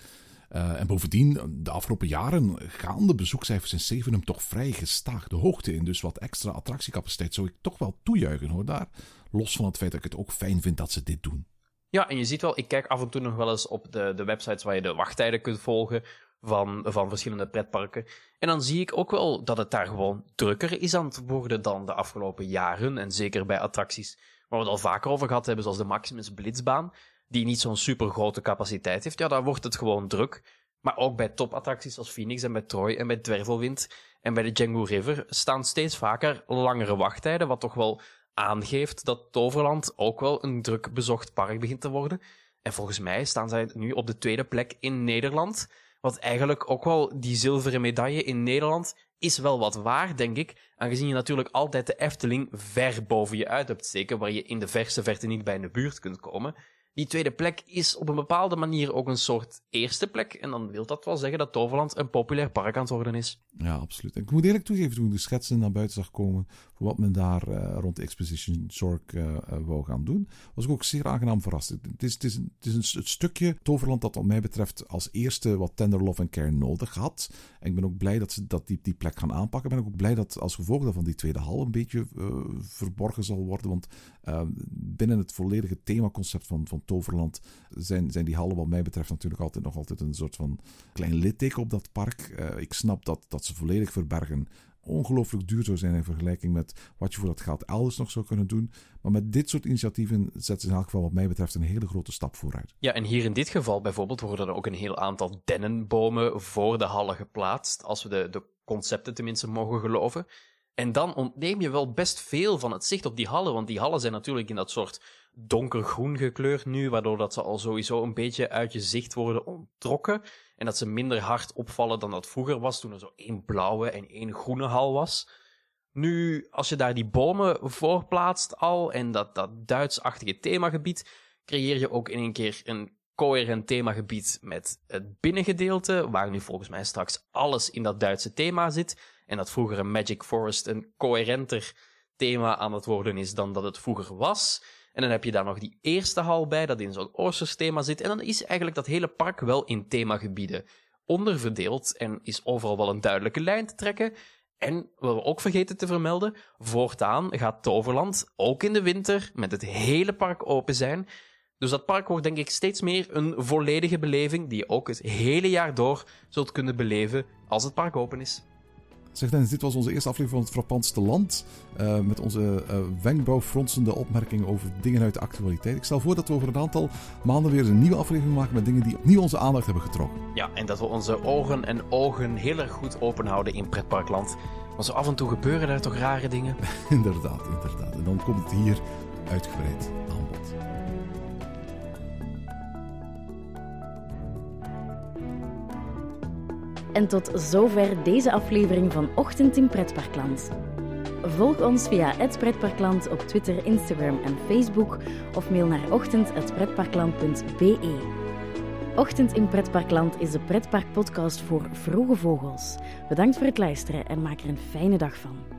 [SPEAKER 3] Uh, en bovendien, de afgelopen jaren gaan de bezoekcijfers in Zevenum toch vrij gestaag de hoogte in. Dus wat extra attractiecapaciteit zou ik toch wel toejuichen hoor daar. Los van het feit dat ik het ook fijn vind dat ze dit doen.
[SPEAKER 4] Ja, en je ziet wel, ik kijk af en toe nog wel eens op de, de websites waar je de wachttijden kunt volgen van, van verschillende pretparken. En dan zie ik ook wel dat het daar gewoon drukker is aan het worden dan de afgelopen jaren. En zeker bij attracties waar we het al vaker over gehad hebben, zoals de Maximus Blitzbaan, die niet zo'n super grote capaciteit heeft. Ja, daar wordt het gewoon druk. Maar ook bij topattracties als Phoenix en bij Troy en bij Dwervelwind en bij de Django River staan steeds vaker langere wachttijden, wat toch wel aangeeft dat Toverland ook wel een druk bezocht park begint te worden. En volgens mij staan zij nu op de tweede plek in Nederland. Wat eigenlijk ook wel die zilveren medaille in Nederland is wel wat waar, denk ik. Aangezien je natuurlijk altijd de Efteling ver boven je uit hebt steken, waar je in de verse verte niet bij in de buurt kunt komen die tweede plek is op een bepaalde manier ook een soort eerste plek. En dan wil dat wel zeggen dat Toverland een populair park aan het worden is.
[SPEAKER 3] Ja, absoluut. ik moet eerlijk toegeven, toen ik de schetsen naar buiten zag komen voor wat men daar uh, rond de Exposition Zorg uh, wou gaan doen, was ik ook zeer aangenaam verrast. Het is, het is, een, stukje Toverland dat wat mij betreft als eerste wat tender love en care nodig had. En ik ben ook blij dat ze dat die, die plek gaan aanpakken. Ik ben ook blij dat als gevolg daarvan die tweede hal een beetje verborgen zal worden. Want binnen het volledige themaconcept van, van Toverland zijn, zijn die hallen wat mij betreft natuurlijk altijd nog altijd een soort van klein litteken op dat park. Uh, ik snap dat, dat ze volledig verbergen ongelooflijk duur zou zijn in vergelijking met wat je voor dat geld elders nog zou kunnen doen. Maar met dit soort initiatieven zetten ze in elk geval wat mij betreft een hele grote stap vooruit.
[SPEAKER 4] Ja, en hier in dit geval bijvoorbeeld worden er ook een heel aantal dennenbomen voor de hallen geplaatst, als we de, de concepten tenminste mogen geloven. En dan ontneem je wel best veel van het zicht op die hallen, want die hallen zijn natuurlijk in dat soort donkergroen gekleurd nu, waardoor dat ze al sowieso een beetje uit je zicht worden onttrokken. En dat ze minder hard opvallen dan dat vroeger was, toen er zo één blauwe en één groene hal was. Nu, als je daar die bomen voor plaatst al en dat, dat Duitsachtige themagebied, creëer je ook in één keer een coherent themagebied met het binnengedeelte, waar nu volgens mij straks alles in dat Duitse thema zit. En dat vroeger Magic Forest een coherenter thema aan het worden is dan dat het vroeger was. En dan heb je daar nog die eerste hal bij, dat in zo'n Oosters thema zit. En dan is eigenlijk dat hele park wel in themagebieden onderverdeeld en is overal wel een duidelijke lijn te trekken. En wat we ook vergeten te vermelden, voortaan gaat Toverland ook in de winter met het hele park open zijn. Dus dat park wordt denk ik steeds meer een volledige beleving die je ook het hele jaar door zult kunnen beleven als het park open is.
[SPEAKER 3] Zeg Dennis, dit was onze eerste aflevering van het Frappantste Land. Uh, met onze uh, wenkbrauwfronsende opmerkingen over dingen uit de actualiteit. Ik stel voor dat we over een aantal maanden weer een nieuwe aflevering maken met dingen die opnieuw onze aandacht hebben getrokken.
[SPEAKER 4] Ja, en dat we onze ogen en ogen heel erg goed open houden in pretparkland. Want zo af en toe gebeuren er toch rare dingen?
[SPEAKER 3] inderdaad, inderdaad. En dan komt het hier uitgebreid
[SPEAKER 2] En tot zover deze aflevering van Ochtend in Pretparkland. Volg ons via het Pretparkland op Twitter, Instagram en Facebook of mail naar ochtend.pretparkland.be. Ochtend in Pretparkland is de pretparkpodcast voor vroege vogels. Bedankt voor het luisteren en maak er een fijne dag van.